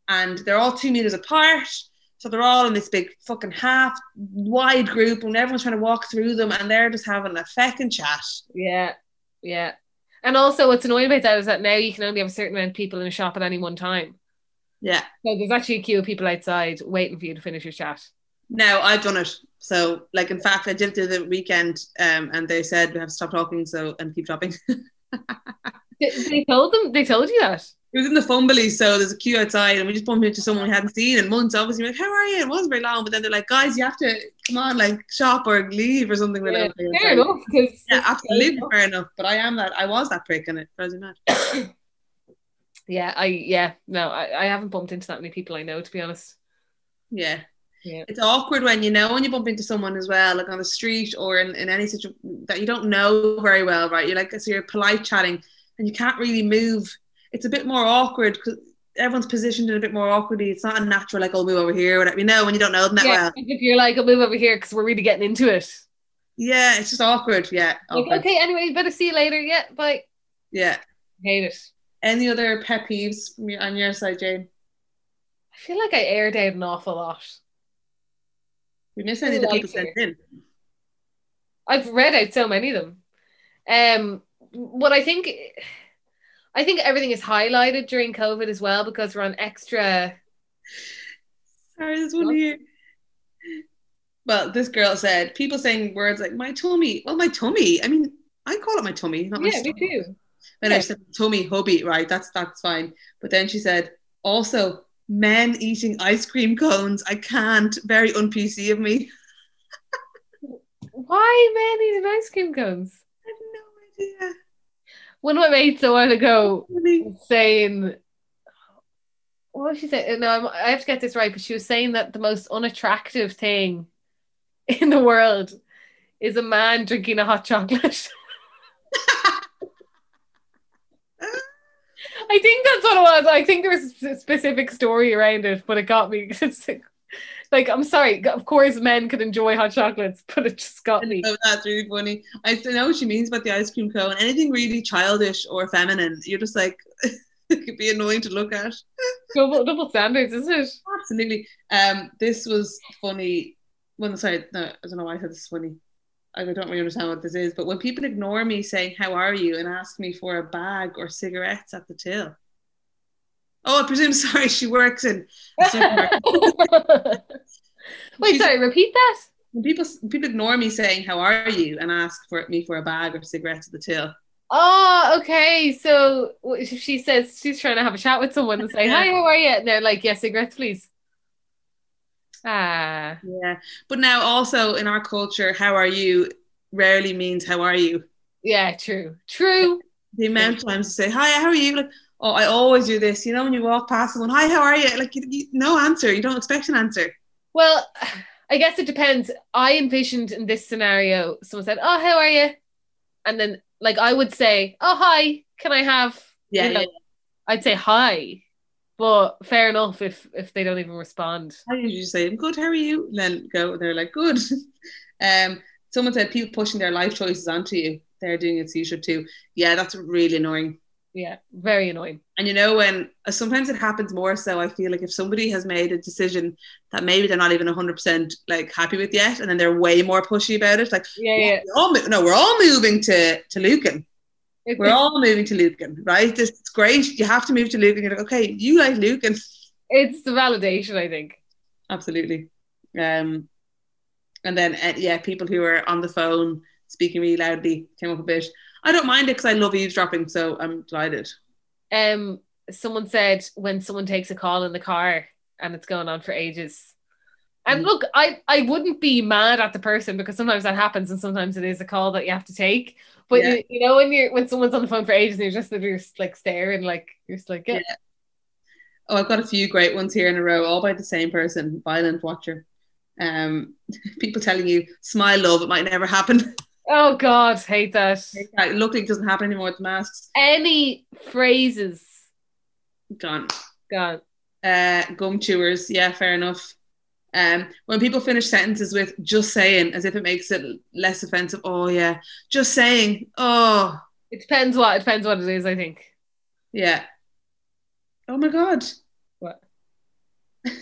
and they're all two meters apart. So they're all in this big fucking half wide group, and everyone's trying to walk through them, and they're just having a feckin' chat. Yeah, yeah. And also, what's annoying about that is that now you can only have a certain amount of people in a shop at any one time. Yeah. So there's actually a queue of people outside waiting for you to finish your chat. No, I've done it. So, like, in fact, I did it the weekend, um, and they said we have to stop talking, so and keep shopping. They, they told them. They told you that. It was in the Fumbally, so there's a queue outside, and we just bumped into someone we hadn't seen in months. Obviously, we're like, "How are you?" It wasn't very long, but then they're like, "Guys, you have to come on, like shop or leave or something." Yeah, fair enough. Because Yeah, absolutely fair enough. But I am that. I was that prick, and it drives me mad. Yeah, I yeah no, I, I haven't bumped into that many people I know to be honest. Yeah. Yeah. It's awkward when you know when you bump into someone as well, like on the street or in, in any situation that you don't know very well, right? You're like, so you're polite chatting and you can't really move. It's a bit more awkward because everyone's positioned in a bit more awkwardly. It's not a natural, like, oh, move over here, or whatever. You know, when you don't know them that Yeah, well. if you're like, I'll move over here because we're really getting into it. Yeah, it's just awkward. Yeah. Like, okay, anyway, better see you later. Yeah, bye. Yeah. Hate it. Any other pet peeves from your, on your side, Jane? I feel like I aired out an awful lot. We missed any of the people sent in. I've read out so many of them. Um, what I think, I think everything is highlighted during COVID as well because we're on extra. Sorry, this one here. Well, this girl said people saying words like my tummy. Well, my tummy. I mean, I call it my tummy, not my Yeah, me too. Then I said tummy, hubby, right? That's that's fine. But then she said also men eating ice cream cones. I can't. Very un PC of me. Why men eating ice cream cones? I have no idea. One of my mates a while ago saying, what was she saying? No, I'm, I have to get this right, but she was saying that the most unattractive thing in the world is a man drinking a hot chocolate. I think that's what it was. I think there was a specific story around it, but it got me. Like, I'm sorry. Of course, men could enjoy hot chocolates, but it just got me. Oh, that's really funny. I know what she means about the ice cream cone. Anything really childish or feminine, you're just like it could be annoying to look at. Double, double standards, isn't it? Absolutely. Um, this was funny. Well, sorry, no, I don't know why I said this is funny. I don't really understand what this is, but when people ignore me saying "How are you?" and ask me for a bag or cigarettes at the till. Oh, I presume. Sorry, she works in a supermarket. Wait, She's- sorry, repeat that. When people people ignore me saying "How are you?" and ask for me for a bag or cigarettes at the till. Oh, okay. So she says she's trying to have a chat with someone and say, Hi, how are you? And they're like, Yes, cigarettes, please. Ah, Yeah, but now also in our culture, "How are you?" rarely means "How are you." yeah, true. True. the amount of times you say, Hi, how are you? Like, oh, I always do this. You know, when you walk past someone, Hi, how are you? Like, you, you, no answer. You don't expect an answer. Well, I guess it depends. I envisioned in this scenario, someone said, Oh, how are you? And then, like, I would say, Oh, hi, can I have? Yeah, you know, yeah. I'd say hi. But fair enough if if they don't even respond. I usually just say, I'm good, how are you? And then go, they're like, Good. um, someone said, People pushing their life choices onto you. They're doing it, so you should too. Yeah, that's really annoying. Yeah, very annoying. And you know, when uh, sometimes it happens more so, I feel like if somebody has made a decision that maybe they're not even 100% like happy with yet, and then they're way more pushy about it, like, Yeah, yeah. we're all no, we're all moving to, to Lucan. We're all moving to Lucan, right? This it's great. You have to move to Lucan. You're like, okay, you like Lucan. it's the validation, I think. Absolutely. Um, and then uh, yeah, people who are on the phone speaking really loudly came up a bit. I don't mind it because I love eavesdropping, so I'm delighted. um someone said when someone takes a call in the car and it's going on for ages and Mhm. look i i wouldn't be mad at the person because sometimes that happens and sometimes it is a call that you have to take but Yeah. you, you know when you're when someone's on the phone for ages and you're just you're just like staring like you're just like yeah, Oh, I've got a few great ones here in a row, all by the same person, violent watcher. Um, people telling you, smile, love, it might never happen. oh god hate that Luckily, it doesn't happen anymore with masks. any phrases Gone. gone Uh, gum chewers, yeah, fair enough. Um, when people finish sentences with just saying, as if it makes it less offensive. Oh yeah, just saying. Oh it depends what it depends what it is i think yeah. Oh my god. What?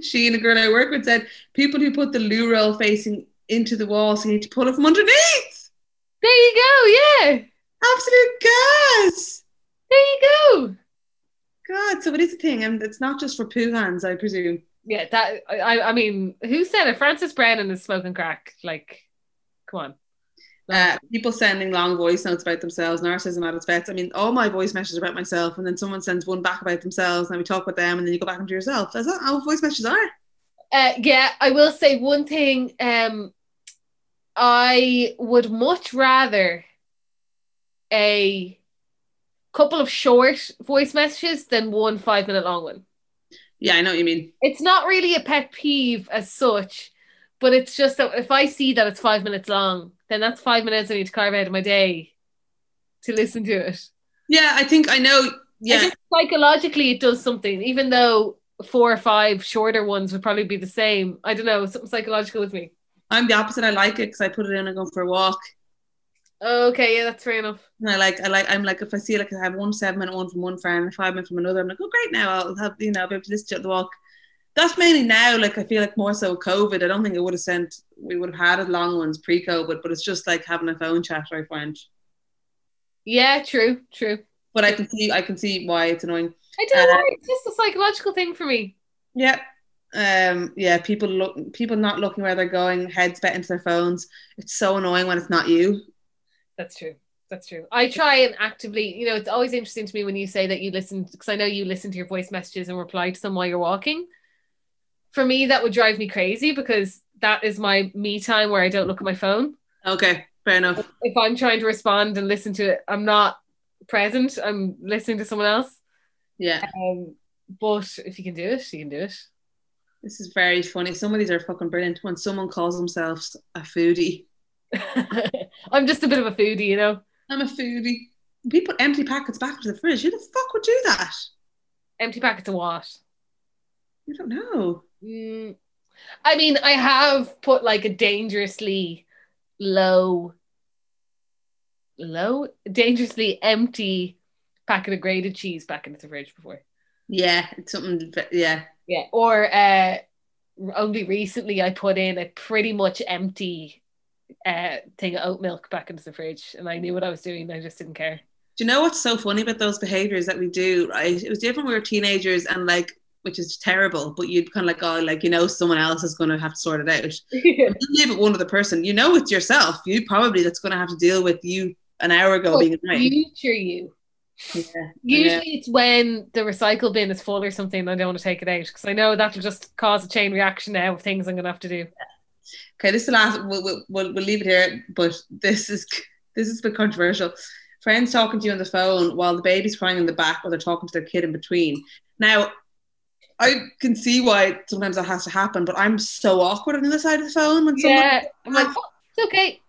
she and a girl I work with said people who put the loo roll facing into the wall, so you need to pull it from underneath. there you go yeah Absolute gas. there you go God, so it is a thing, and it's not just for poo hands, I presume. Yeah, that I I mean, who said it? Francis Brennan is smoking crack. Like, come on. Uh, people sending long voice notes about themselves, narcissism at its best. I mean, all my voice messages about myself, and then someone sends one back about themselves, and we talk with them, and then you go back into yourself. That's not how voice messages are. Uh, yeah, I will say one thing. Um, I would much rather a couple of short voice messages than one five minute long one. Yeah, I know what you mean. It's not really a pet peeve as such, but it's just that if I see that it's five minutes long, then that's five minutes I need to carve out of my day to listen to it. Yeah, I think I know. I Yeah, think psychologically it does something, even though four or five shorter ones would probably be the same. I don't know, something psychological with me. I'm the opposite. I like it because I put it in and go for a walk. Okay, yeah, that's fair enough. And I like, I like, I'm like, if I see like I have one seven minute one from one friend, five minute from another, I'm like, oh great, now I'll have, you know, I'll be able to listen to the walk. That's mainly now. Like I feel like more so COVID. I don't think it would have sent. We would have had it long ones pre-COVID, but it's just like having a phone chat. I find, Yeah, true, true. but I can see, I can see why it's annoying. I don't know Uh, it's just a psychological thing for me. Yeah. Um, yeah, people look people not looking where they're going, heads bet into their phones. It's so annoying when it's not you. That's true. That's true. I try and actively, you know, it's always interesting to me when you say that you listen, because I know you listen to your voice messages and reply to them while you're walking. For me, that would drive me crazy because that is my me time where I don't look at my phone. Okay, fair enough. If I'm trying to respond and listen to it, I'm not present. I'm listening to someone else. Yeah, Um, but if you can do it, you can do it. this is very funny. Some of these are fucking brilliant. When someone calls themselves a foodie, I'm just a bit of a foodie, you know. I'm a foodie. People empty packets back into the fridge. Who the fuck would do that? Empty packets of what? You don't know. Mm, I mean, I have put like a dangerously low, low, dangerously empty packet of grated cheese back into the fridge before. Yeah, it's something. Yeah, Yeah. Or uh, only recently I put in a pretty much empty uh, thing of oat milk back into the fridge and I knew what I was doing. I just didn't care. Do you know what's so funny about those behaviors that we do? Right, it was different. when We were teenagers, and like, which is terrible. But you'd kind of like, oh, like you know, someone else is going to have to sort it out. you live with one other person, you know it's yourself. You probably that's going to have to deal with you an hour ago being annoying. Future you. Yeah, Usually it's when the recycle bin is full or something and I don't want to take it out because I know that'll just cause a chain reaction now of things I'm going to have to do. Okay, this is the last. We'll, we'll, we'll, we'll leave it here. But this is this is a bit controversial. Friends talking to you on the phone while the baby's crying in the back, or they're talking to their kid in between. Now, I can see why sometimes that has to happen, but I'm so awkward on the other side of the phone when someone Yeah. I'm like, "Oh, it's okay. it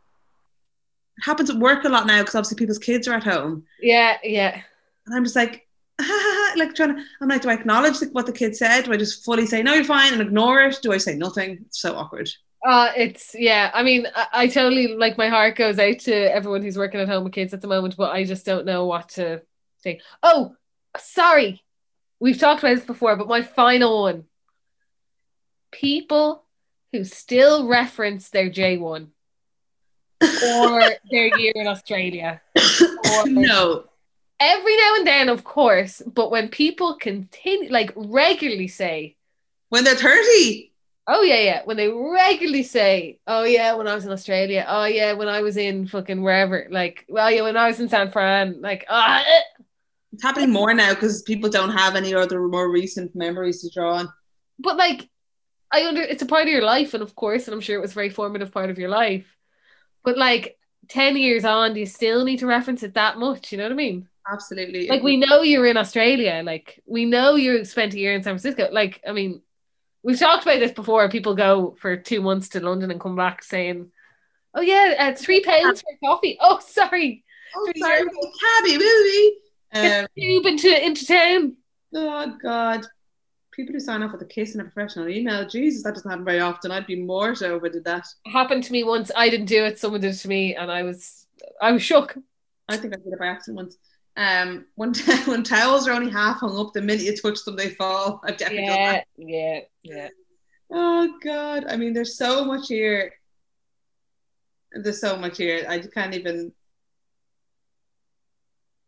happens at work a lot now because obviously people's kids are at home, Yeah, yeah. and I'm just like. like trying to, I'm like, do I acknowledge what the kid said? Do I just fully say no, you're fine, and ignore it? Do I say nothing? It's so awkward. Uh, it's yeah. I mean, I, I totally like my heart goes out to everyone who's working at home with kids at the moment, but I just don't know what to say. Oh, sorry, we've talked about this before, but my final one: people who still reference their J one or their year in Australia. No, every now and then, of course, but when people continue, like regularly say, when they're 30. Oh yeah, yeah. When they regularly say, "Oh yeah, when I was in Australia," "Oh yeah, when I was in fucking wherever," like, "Well yeah, when I was in San Fran," like, ah, eh. It's happening more now because people don't have any other more recent memories to draw on. but like, I under it's a part of your life, and of course, and I'm sure it was a very formative part of your life. But like, ten years on, do you still need to reference it that much? You know what I mean? Absolutely. Like, we know you're in Australia. Like, we know you spent a year in San Francisco. Like, I mean, we've talked about this before. People go for two months to London and come back saying, "Oh yeah, uh, three pounds for coffee." Oh, sorry, oh, three sorry, cabby, get Um, tube into into town. oh God, people who sign off with a kiss in a professional email. Jesus, that doesn't happen very often. I'd be more so if I did that. Happened to me once. I didn't do it. Someone did it to me, and I was I was shook. I think I did it by accident once. Um, when when towels are only half hung up, the minute you touch them, they fall. I've definitely done that. Yeah, yeah, yeah. Oh God, I mean, there's so much here. There's so much here. I can't even.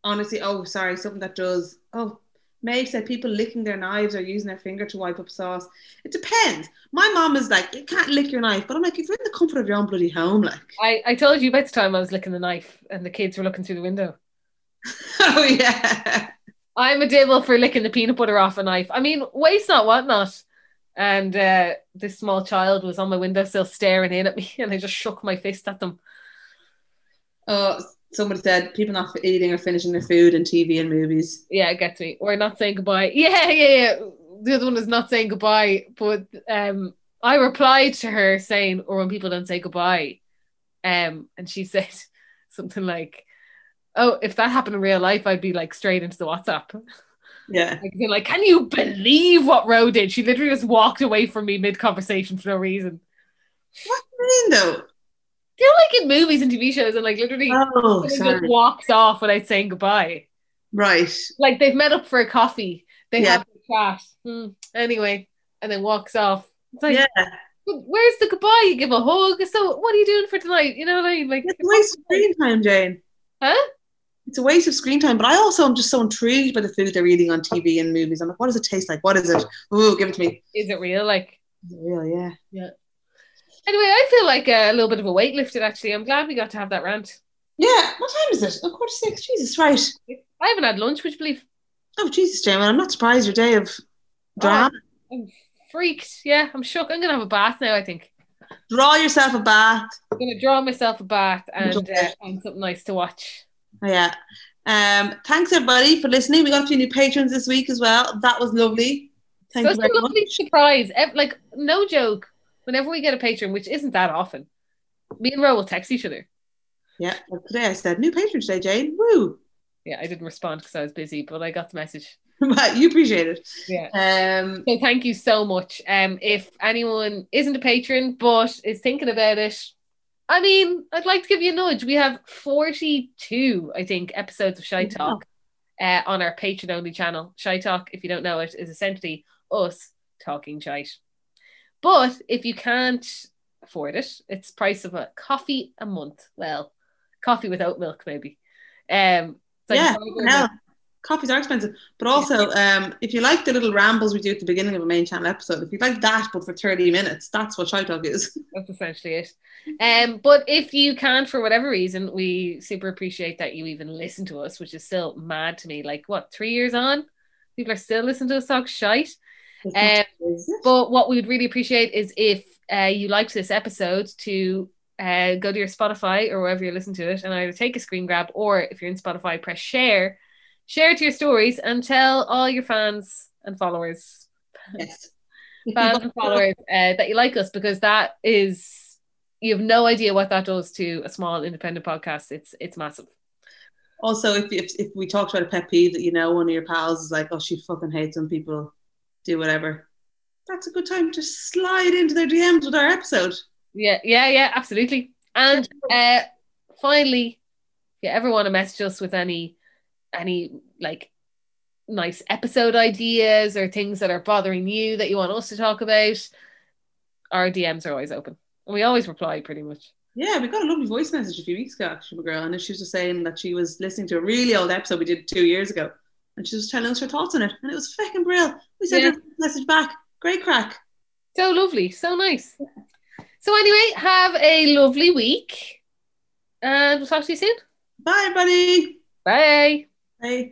Honestly, oh, sorry, something that does. Oh, Maeve said people licking their knives or using their finger to wipe up sauce. It depends. My mom is like, you can't lick your knife, but I'm like, if you're in the comfort of your own bloody home, like. I, I told you about the time I was licking the knife and the kids were looking through the window. oh yeah. I'm a devil for licking the peanut butter off a knife. I mean, waste not, what not. And uh, this small child was on my windowsill staring in at me, and I just shook my fist at them. Oh, somebody said people not eating or finishing their food and TV and movies. Yeah, it gets me. Or not saying goodbye. Yeah, yeah, yeah. The other one is not saying goodbye, but um, I replied to her saying, or when people don't say goodbye, um, and she said something like, "Oh, if that happened in real life, I'd be like straight into the WhatsApp." Yeah. Like, like, can you believe what Ro did? She literally just walked away from me mid conversation for no reason. What do you mean though? You know, like in movies and TV shows, and like literally Oh, just walks off without saying goodbye. Right. Like they've met up for a coffee, they Yeah. have a chat. Hmm, anyway, and then walks off. It's like, Yeah. Where's the goodbye? You give a hug. So, what are you doing for tonight? You know what I mean? Like, It's of screen time, Jane. huh? It's a waste of screen time. But I also am just so intrigued by the food they're eating on TV and movies. I'm like, what does it taste like? What is it? Ooh, give it to me. Is it real? Like, Is it real? Yeah. Yeah. anyway, I feel like a little bit of a weight lifted. Actually, I'm glad we got to have that rant. Yeah. What time is it? Oh, quarter to six. Jesus, right. I haven't had lunch, would you believe? Oh, Jesus. Well, I'm not surprised your day of drama. I'm freaked. Yeah, I'm shook. I'm gonna have a bath now. I think Draw yourself a bath. I'm gonna draw myself a bath and uh, and something nice to watch. Yeah. Um, thanks everybody for listening. We got a few new patrons this week as well. That was lovely. Thank Such you a lovely much. surprise. Like no joke. Whenever we get a patron, which isn't that often, me and Ro will text each other. Yeah. Well, today I said new patron today, Jane. Woo. Yeah, I didn't respond because I was busy, but I got the message. But you appreciate it. Yeah. Um, So thank you so much. Um, if anyone isn't a patron but is thinking about it, I mean, I'd like to give you a nudge. We have 42, I think, episodes of Shy. Talk uh, on our patron only channel. Shy Talk, if you don't know it, is essentially us talking shite. But if you can't afford it, it's price of a coffee a month. Well, coffee with oat milk, maybe. Um, like yeah. a burger, Hell, coffees are expensive. But also, um, if you like the little rambles we do at the beginning of a main channel episode, if you like that, but for 30 minutes, that's what Shy Talk is. That's essentially it. Um, but if you can't, for whatever reason, we super appreciate that you even listen to us, which is still mad to me. Like what, three years on, people are still listening to us talk shite. Um, But what we would really appreciate is if uh, you liked this episode to uh, go to your Spotify or wherever you're listening to it and either take a screen grab or if you're in Spotify, press share, share it to your stories and tell all your fans and followers, yes. fans and followers uh, that you like us because that is you have no idea what that does to a small independent podcast. It's it's massive. Also, if, if if we talked about a pet peeve that you know one of your pals is like, oh, she fucking hates when people do whatever, that's a good time to slide into their DMs with our episode. Yeah, yeah, yeah, absolutely. And uh finally, if you ever want to message us with any any like nice episode ideas or things that are bothering you that you want us to talk about, our DMs are always open. And we always reply pretty much. Yeah, we got a lovely voice message a few weeks ago actually from a girl, and she was just saying that she was listening to a really old episode we did two years ago, and she was telling us her thoughts on it, and it was fucking brilliant. We sent Yeah. her a message back. Great craic. So lovely, so nice. So anyway, have a lovely week. And we'll talk to you soon. Bye, buddy. Bye. 哎